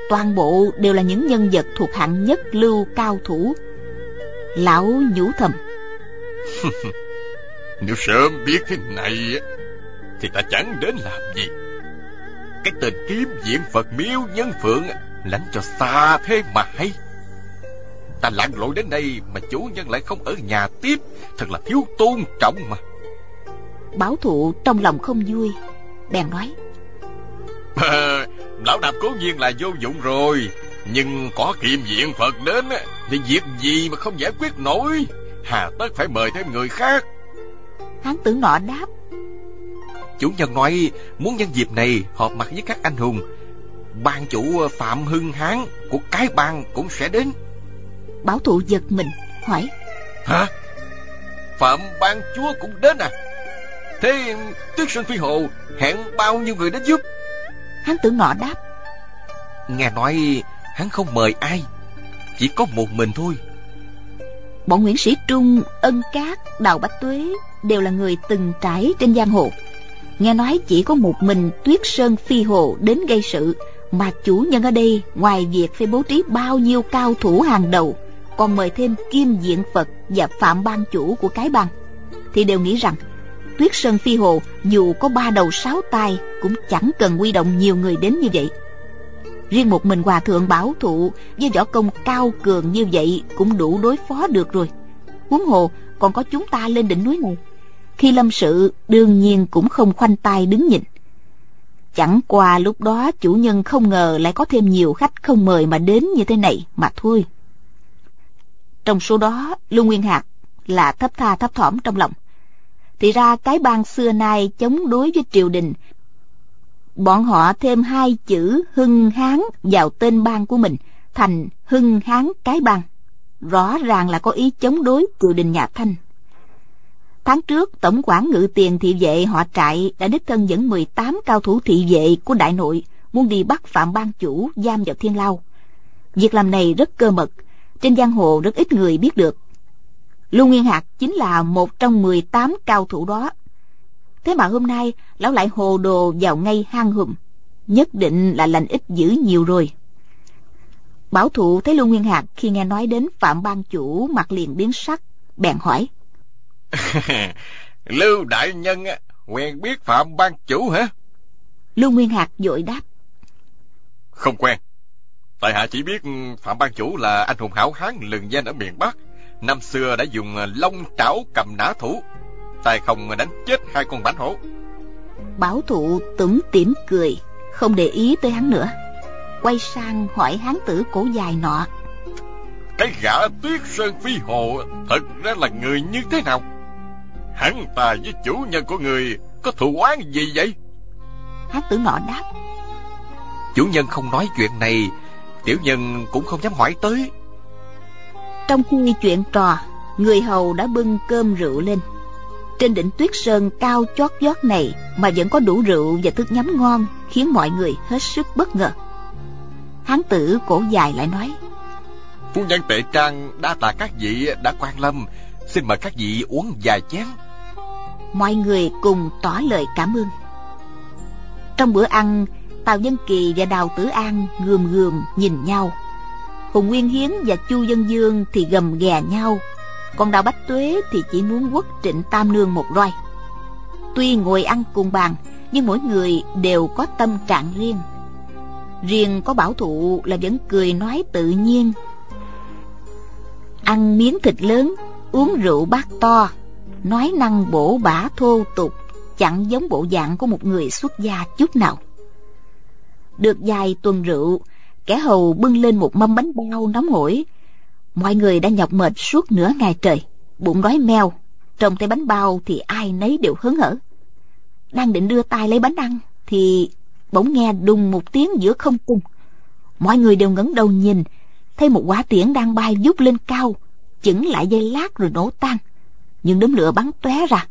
Toàn bộ đều là những nhân vật thuộc hạng nhất lưu cao thủ. Lão nhủ thầm. [laughs] Nếu sớm biết thế này, thì ta chẳng đến làm gì. Cái tên kiếm diện phật miếu nhân phượng lánh cho xa thế mà hay ta lặn lội đến đây mà chủ nhân lại không ở nhà tiếp. Thật là thiếu tôn trọng mà. Bảo thụ trong lòng không vui bèn nói. À, [laughs] lão đạp cố nhiên là vô dụng rồi nhưng có kiệm diện phật đến thì việc gì mà không giải quyết nổi? Hà tất phải mời thêm người khác. Hán tử nọ đáp. Chủ nhân nói muốn nhân dịp này họp mặt với các anh hùng ban chủ phạm hưng hán của cái bang cũng sẽ đến Bảo thụ giật mình hỏi. Hả? Phạm ban chúa cũng đến à? Thế Tước Sơn Phi Hồ hẹn bao nhiêu người đến giúp? Hắn tử nọ đáp. Nghe nói Hắn không mời ai Chỉ có một mình thôi. Bọn Nguyễn Sĩ Trung, Ân Cát, Đào Bách Tuế Đều là người từng trải trên giang hồ. Nghe nói chỉ có một mình Tuyết Sơn Phi Hồ đến gây sự Mà chủ nhân ở đây Ngoài việc phải bố trí bao nhiêu cao thủ hàng đầu còn mời thêm Kim Diện Phật Và Phạm Ban Chủ của cái bang Thì đều nghĩ rằng, Tuyết Sơn Phi Hồ dù có ba đầu sáu tai cũng chẳng cần huy động nhiều người đến như vậy. Riêng một mình hòa thượng bảo thụ với võ công cao cường như vậy cũng đủ đối phó được rồi. Huống hồ, còn có chúng ta lên đỉnh núi này. Khi lâm sự, đương nhiên cũng không khoanh tay đứng nhìn. Chẳng qua lúc đó chủ nhân không ngờ lại có thêm nhiều khách không mời mà đến như thế này mà thôi. Trong số đó, Lưu Nguyên Hạc là thấp tha thấp thỏm trong lòng. Thì ra cái bang xưa nay chống đối với triều đình. Bọn họ thêm hai chữ hưng hán vào tên bang của mình thành hưng hán cái bang. Rõ ràng là có ý chống đối triều đình nhà thanh. Tháng trước tổng quản ngự tiền thị vệ họ trại đã đích thân dẫn 18 cao thủ thị vệ của đại nội muốn đi bắt phạm ban chủ giam vào thiên lao. Việc làm này rất cơ mật trên giang hồ rất ít người biết được Lưu Nguyên Hạc chính là một trong 18 cao thủ đó. Thế mà hôm nay, lão lại hồ đồ vào ngay hang hùm. Nhất định là lành ít dữ nhiều rồi. Bảo thủ thấy Lưu Nguyên Hạc khi nghe nói đến Phạm Ban Chủ mặt liền biến sắc, bèn hỏi. [laughs] Lưu Đại Nhân quen biết Phạm Ban Chủ hả? Lưu Nguyên Hạc vội đáp. Không quen. Tại hạ chỉ biết Phạm Ban Chủ là anh hùng hảo hán lừng danh ở miền Bắc. Năm xưa đã dùng ờ, long trảo cầm nã thủ tay không đánh chết hai con bánh hổ. Bảo thụ tủm tỉm cười không để ý tới hắn nữa. Quay sang hỏi hán tử cổ dài nọ. Cái gã tuyết sơn phi hồ thật ra là người như thế nào? Hắn ta với chủ nhân của người có thù oán gì vậy? Hán tử nọ đáp. Chủ nhân không nói chuyện này tiểu nhân cũng không dám hỏi tới. Trong khi chuyện trò người hầu đã bưng cơm rượu lên. Trên đỉnh tuyết sơn cao chót vót này mà vẫn có đủ rượu và thức nhắm ngon khiến mọi người hết sức bất ngờ. Hán tử cổ dài lại nói phu nhân tệ trang đa tạ các vị đã quan lâm. Xin mời các vị uống vài chén. Mọi người cùng tỏ lời cảm ơn. Trong bữa ăn tào dân kỳ và đào tử an gườm gườm nhìn nhau. Hùng Nguyên Hiến và Chu Dân Dương thì gầm ghè nhau. Còn Đào Bách Tuế thì chỉ muốn quất trịnh Tam Nương một roi. Tuy ngồi ăn cùng bàn, Nhưng mỗi người đều có tâm trạng riêng. Riêng có bảo thụ là vẫn cười nói tự nhiên. Ăn miếng thịt lớn, Uống rượu bát to, Nói năng bổ bả thô tục, Chẳng giống bộ dạng của một người xuất gia chút nào. Được vài tuần rượu, kẻ hầu bưng lên một mâm bánh bao nóng hổi. Mọi người đã nhọc mệt suốt nửa ngày trời, bụng đói meo, trông thấy bánh bao thì ai nấy đều hớn hở. Đang định đưa tay lấy bánh ăn thì bỗng nghe đùng một tiếng giữa không cung mọi người đều ngẩng đầu nhìn, thấy một quả tiễn đang bay vút lên cao, chững lại dây lát rồi nổ tan. Nhưng đốm lửa bắn tóe ra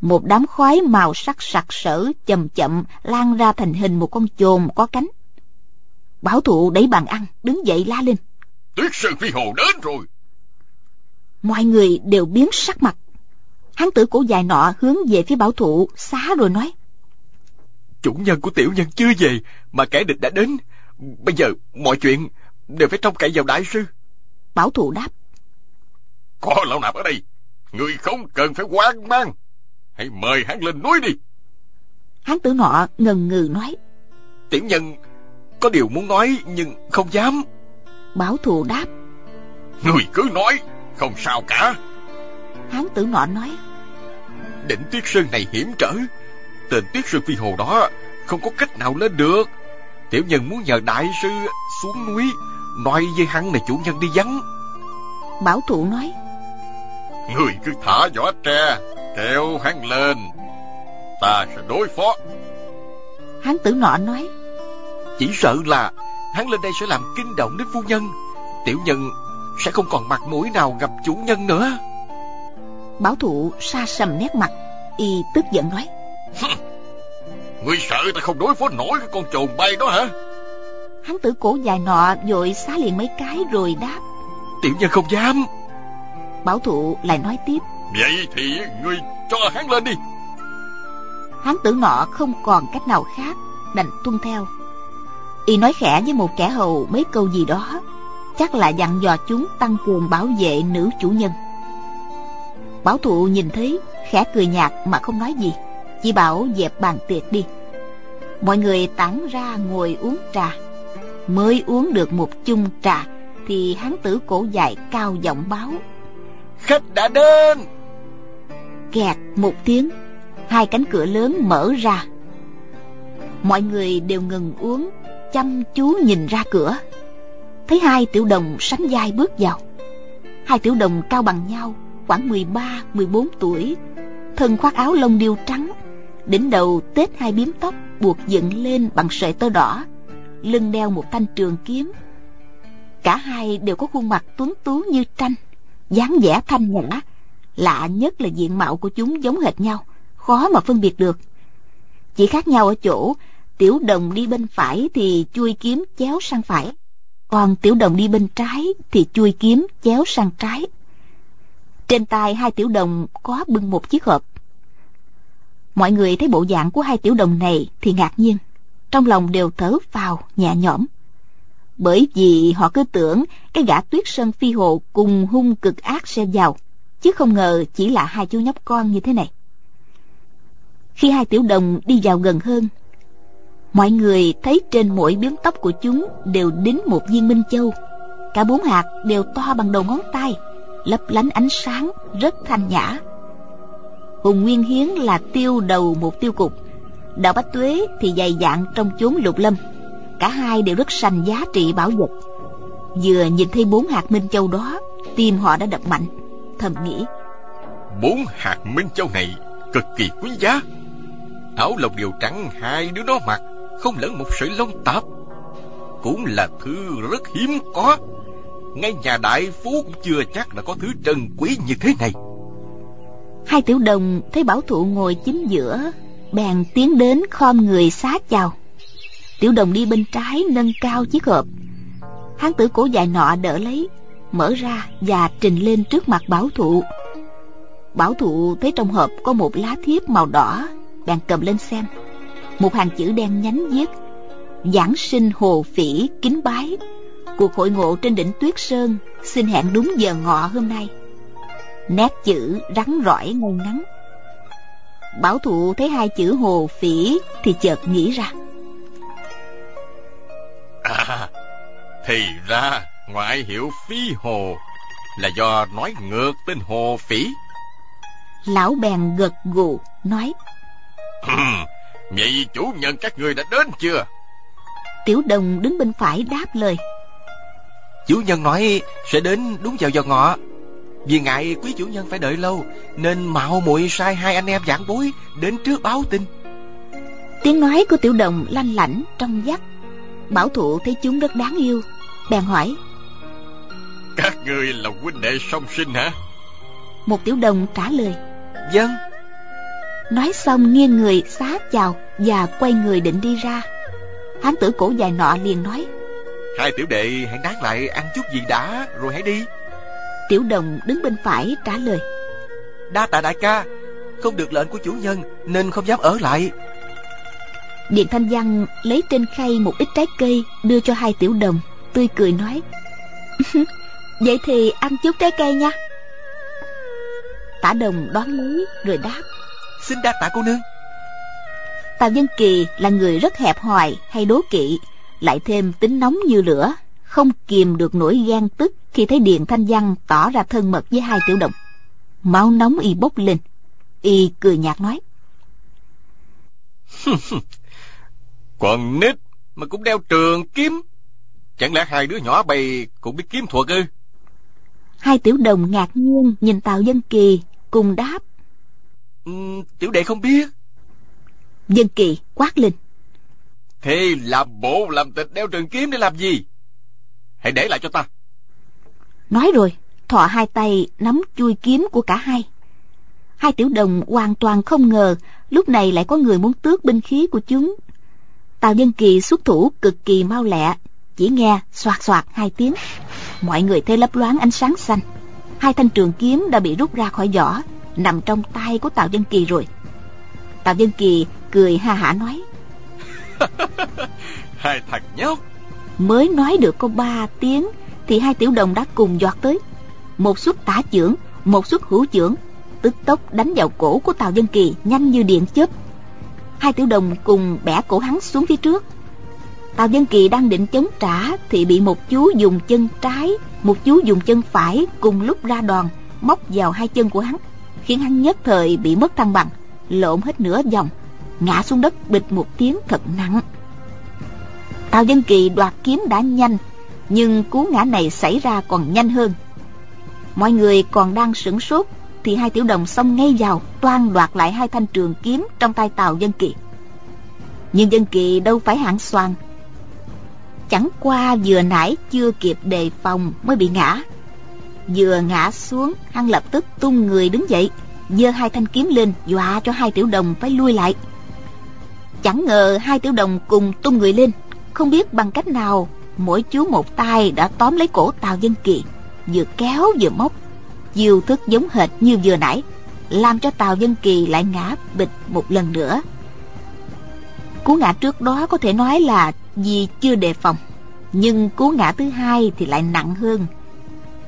một đám khói màu sắc sặc sỡ chậm chậm lan ra thành hình một con chồn có cánh Bảo thụ đẩy bàn ăn, đứng dậy la lên. Tuyết Sơn Phi Hồ đến rồi. Mọi người đều biến sắc mặt. Hán tử cổ dài nọ hướng về phía bảo thụ, xá rồi nói. Chủ nhân của tiểu nhân chưa về, mà kẻ địch đã đến. Bây giờ, mọi chuyện đều phải trông cậy vào đại sư. Bảo thụ đáp. Có lão nạp ở đây, người không cần phải hoang mang. Hãy mời hắn lên núi đi. Hán tử nọ ngần ngừ nói. Tiểu nhân có điều muốn nói nhưng không dám. Bảo thù đáp Người cứ nói Không sao cả. Hán tử nọ nói Đỉnh Tuyết Sơn này hiểm trở. Tên Tuyết Sơn Phi Hồ đó Không có cách nào lên được. Tiểu nhân muốn nhờ đại sư xuống núi Nói với hắn là chủ nhân đi vắng. Bảo thụ nói Người cứ thả vỏ tre Kéo hắn lên Ta sẽ đối phó. Hán tử nọ nói chỉ sợ là hắn lên đây sẽ làm kinh động đến phu nhân Tiểu nhân sẽ không còn mặt mũi nào gặp chủ nhân nữa. Bảo thụ xa sầm nét mặt Y tức giận nói Ngươi sợ ta không đối phó nổi cái con trồn bay đó hả? Hắn tử cổ dài nọ vội xá liền mấy cái rồi đáp Tiểu nhân không dám. Bảo thụ lại nói tiếp Vậy thì ngươi cho hắn lên đi. Hắn tử nọ không còn cách nào khác Đành tuân theo. Y nói khẽ với một kẻ hầu mấy câu gì đó Chắc là dặn dò chúng tăng cường bảo vệ nữ chủ nhân. Bảo thụ nhìn thấy khẽ cười nhạt mà không nói gì Chỉ bảo dẹp bàn tiệc đi. Mọi người tản ra ngồi uống trà. Mới uống được một chung trà Thì hắn tử cổ dài cao giọng báo. Khách đã đến Kẹt một tiếng Hai cánh cửa lớn mở ra. Mọi người đều ngừng uống Chăm chú nhìn ra cửa. Thấy hai tiểu đồng sánh vai bước vào. Hai tiểu đồng cao bằng nhau Khoảng 13, 14 tuổi. Thân khoác áo lông điêu trắng Đỉnh đầu tết hai biếm tóc Buộc dựng lên bằng sợi tơ đỏ Lưng đeo một thanh trường kiếm. Cả hai đều có khuôn mặt tuấn tú như tranh dáng vẻ thanh nhã lạ nhất là diện mạo của chúng giống hệt nhau, khó mà phân biệt được. Chỉ khác nhau ở chỗ, tiểu đồng đi bên phải thì chui kiếm chéo sang phải, còn tiểu đồng đi bên trái thì chui kiếm chéo sang trái. Trên tay hai tiểu đồng có bưng một chiếc hộp. Mọi người thấy bộ dạng của hai tiểu đồng này thì ngạc nhiên, trong lòng đều thở phào nhẹ nhõm. Bởi vì họ cứ tưởng cái gã tuyết sơn phi hồ cùng hung cực ác sẽ vào chứ không ngờ chỉ là hai chú nhóc con như thế này. Khi hai tiểu đồng đi vào gần hơn, mọi người thấy trên mỗi biếm tóc của chúng đều đính một viên minh châu. Cả bốn hạt đều to bằng đầu ngón tay, lấp lánh ánh sáng rất thanh nhã. Hùng nguyên hiến là tiêu đầu một tiêu cục đạo bách tuế thì dày dạn trong chốn lục lâm. Cả hai đều rất sành giá trị bảo vật. Vừa nhìn thấy bốn hạt minh châu đó, tim họ đã đập mạnh thầm nghĩ. Bốn hạt minh châu này cực kỳ quý giá. Áo lông điều trắng hai đứa nó mặc không lẫn một sợi lông tạp. Cũng là thứ rất hiếm có. Ngay nhà đại phú cũng chưa chắc đã có thứ trân quý như thế này. Hai tiểu đồng thấy bảo thụ ngồi chính giữa bèn tiến đến khom người xá chào. Tiểu đồng đi bên trái nâng cao chiếc hộp. Hán tử cổ dài nọ đỡ lấy mở ra và trình lên trước mặt bảo thụ. Bảo thụ thấy trong hộp có một lá thiếp màu đỏ bèn cầm lên xem. Một hàng chữ đen nhánh viết giảng sinh hồ phỉ kính bái. Cuộc hội ngộ trên đỉnh tuyết sơn xin hẹn đúng giờ ngọ hôm nay. Nét chữ rắn rỏi ngay ngắn. Bảo thụ thấy hai chữ hồ phỉ thì chợt nghĩ ra. À, thì ra ngoại hiệu phi hồ là do nói ngược tên hồ phỉ. Lão bèn gật gù nói. Vậy chủ nhân các người đã đến chưa? Tiểu đồng đứng bên phải đáp lời. Chủ nhân nói sẽ đến đúng vào giờ ngọ. Vì ngại quý chủ nhân phải đợi lâu Nên mạo muội sai hai anh em giảng bối Đến trước báo tin Tiếng nói của tiểu đồng lanh lảnh trong vắt Bảo thụ thấy chúng rất đáng yêu Bèn hỏi Các người là huynh đệ song sinh hả? Một tiểu đồng trả lời. Vâng. Nói xong nghiêng người xá chào Và quay người định đi ra. Hán tử cổ dài nọ liền nói. Hai tiểu đệ hãy nán lại ăn chút gì đã Rồi hãy đi. Tiểu đồng đứng bên phải trả lời. Đa tạ đại ca Không được lệnh của chủ nhân Nên không dám ở lại. Điện Thanh Văn lấy trên khay một ít trái cây đưa cho hai tiểu đồng, tươi cười nói. [laughs] Vậy thì ăn chút trái cây nha. Tả đồng đón lấy rồi đáp. Xin đa tạ cô nương. Tào Dân Kỳ là người rất hẹp hòi hay đố kỵ, lại thêm tính nóng như lửa, không kìm được nỗi ghen tức khi thấy Điện Thanh Văn tỏ ra thân mật với hai tiểu đồng. Máu nóng y bốc lên, y cười nhạt nói. [laughs] Còn nít mà cũng đeo trường kiếm. Chẳng lẽ hai đứa nhỏ bầy cũng biết kiếm thuật ư? Hai tiểu đồng ngạc nhiên nhìn Tào Dân Kỳ cùng đáp. Ừ, tiểu đệ không biết. Dân Kỳ quát lên. Thế làm bộ làm tịch đeo trường kiếm để làm gì? Hãy để lại cho ta. Nói rồi, thọ hai tay nắm chui kiếm của cả hai. Hai tiểu đồng hoàn toàn không ngờ lúc này lại có người muốn tước binh khí của chúng Tào Nhân Kỳ xuất thủ cực kỳ mau lẹ, chỉ nghe soạt soạt hai tiếng. Mọi người thấy lấp loáng ánh sáng xanh. Hai thanh trường kiếm đã bị rút ra khỏi vỏ nằm trong tay của tào dân kỳ rồi. Tào dân kỳ cười ha hả nói [laughs] hai thằng nhóc. Mới nói được có ba tiếng thì hai tiểu đồng đã cùng giọt tới. Một suất tả chưởng một suất hữu chưởng tức tốc đánh vào cổ của tào dân kỳ nhanh như điện chớp. Hai tiểu đồng cùng bẻ cổ hắn xuống phía trước tào dân kỳ đang định chống trả thì bị một chú dùng chân trái, một chú dùng chân phải cùng lúc ra đòn, móc vào hai chân của hắn, khiến hắn nhất thời bị mất thăng bằng, lộn hết nửa vòng, ngã xuống đất bịch một tiếng thật nặng. Tào dân kỳ đoạt kiếm đã nhanh, nhưng cú ngã này xảy ra còn nhanh hơn. Mọi người còn đang sửng sốt thì hai tiểu đồng xông ngay vào, toan đoạt lại hai thanh trường kiếm trong tay tào dân kỳ. Nhưng dân kỳ đâu phải hạng xoàn chẳng qua vừa nãy chưa kịp đề phòng mới bị ngã. Vừa ngã xuống, hắn lập tức tung người đứng dậy, giơ hai thanh kiếm lên, dọa cho hai tiểu đồng phải lui lại. Chẳng ngờ hai tiểu đồng cùng tung người lên, không biết bằng cách nào mỗi chú một tay đã tóm lấy cổ tào dân kỳ, vừa kéo vừa móc. Chiêu thức giống hệt như vừa nãy, làm cho tào dân kỳ lại ngã bịch một lần nữa. Cú ngã trước đó có thể nói là vì chưa đề phòng, nhưng cú ngã thứ hai thì lại nặng hơn.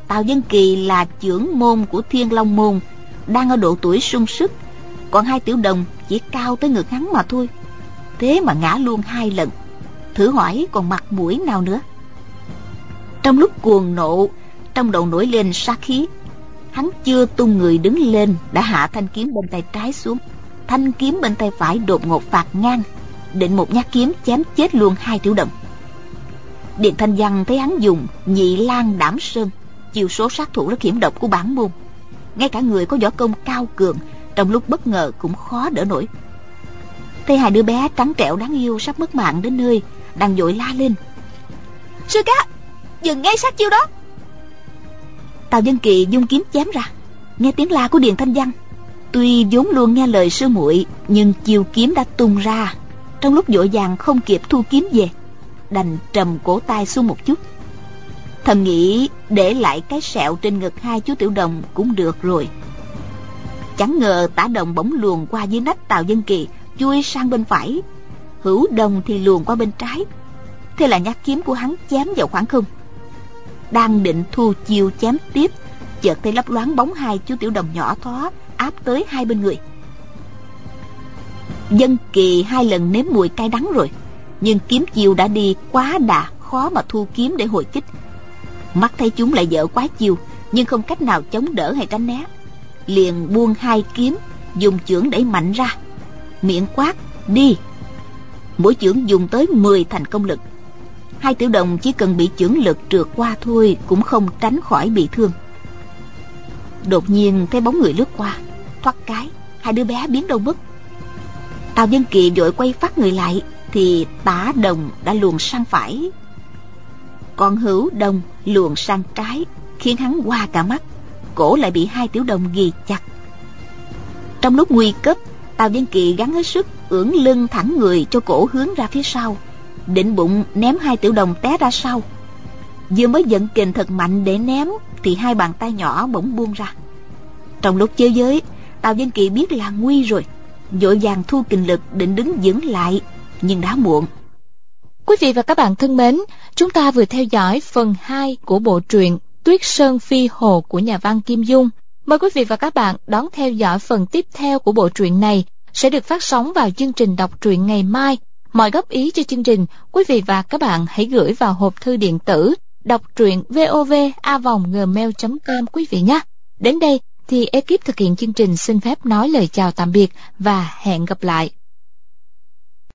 Tào dân kỳ là trưởng môn của thiên long môn, đang ở độ tuổi sung sức, còn hai tiểu đồng chỉ cao tới ngực hắn mà thôi. Thế mà ngã luôn hai lần, thử hỏi còn mặt mũi nào nữa? Trong lúc cuồng nộ, trong đầu nổi lên sát khí, hắn chưa tung người đứng lên đã hạ thanh kiếm bên tay trái xuống. Thanh kiếm bên tay phải đột ngột phạt ngang định một nhát kiếm chém chết luôn hai tiểu đồng. Điện thanh văn thấy hắn dùng nhị lan đảm sơn chiều số sát thủ rất hiểm độc của bản môn. Ngay cả người có võ công cao cường trong lúc bất ngờ cũng khó đỡ nổi. Thấy hai đứa bé trắng trẻo đáng yêu sắp mất mạng đến nơi đang vội la lên. Sư ca, dừng ngay sát chiêu đó. Tào dân kỳ dung kiếm chém ra. Nghe tiếng la của điền thanh văn tuy vốn luôn nghe lời sư muội nhưng chiêu kiếm đã tung ra trong lúc vội vàng không kịp thu kiếm về, đành trầm cổ tay xuống một chút. Thầm nghĩ để lại cái sẹo trên ngực hai chú tiểu đồng cũng được rồi. Chẳng ngờ tả đồng bỗng luồn qua dưới nách tàu dân kỳ, chui sang bên phải. Hữu đồng thì luồn qua bên trái. Thế là nhát kiếm của hắn chém vào khoảng không. Đang định thu chiêu chém tiếp, chợt thấy lấp loáng bóng hai chú tiểu đồng nhỏ thó áp tới hai bên người dân kỳ hai lần nếm mùi cay đắng rồi. Nhưng kiếm chiêu đã đi quá đà, khó mà thu kiếm để hồi kích. Mắt thấy chúng lại dở quá chiêu, nhưng không cách nào chống đỡ hay tránh né. Liền buông hai kiếm, dùng chưởng đẩy mạnh ra. Miệng quát, đi! Mỗi chưởng dùng tới 10 thành công lực. Hai tiểu đồng chỉ cần bị chưởng lực trượt qua thôi cũng không tránh khỏi bị thương. Đột nhiên thấy bóng người lướt qua, thoát cái, hai đứa bé biến đâu mất tào dân kỳ vội quay phát người lại, thì tả đồng đã luồn sang phải. Còn hữu đồng luồn sang trái, khiến hắn qua cả mắt, cổ lại bị hai tiểu đồng ghi chặt. Trong lúc nguy cấp, tào dân kỳ gắng hết sức ưỡn lưng thẳng người cho cổ hướng ra phía sau, định bụng ném hai tiểu đồng té ra sau. Vừa mới giận kình thật mạnh để ném, thì hai bàn tay nhỏ bỗng buông ra. Trong lúc chơi giới, tào dân kỳ biết là nguy rồi vội vàng thu kình lực định đứng vững lại nhưng đã muộn. Quý vị và các bạn thân mến chúng ta vừa theo dõi phần 2 của bộ truyện tuyết sơn phi hồ của nhà văn kim dung. Mời quý vị và các bạn đón theo dõi phần tiếp theo của bộ truyện này sẽ được phát sóng vào chương trình đọc truyện ngày mai. Mọi góp ý cho chương trình, quý vị và các bạn hãy gửi vào hộp thư điện tử đọc truyện vovavonggmail.com quý vị nhé. Đến đây thì ekip thực hiện chương trình xin phép nói lời chào tạm biệt và hẹn gặp lại.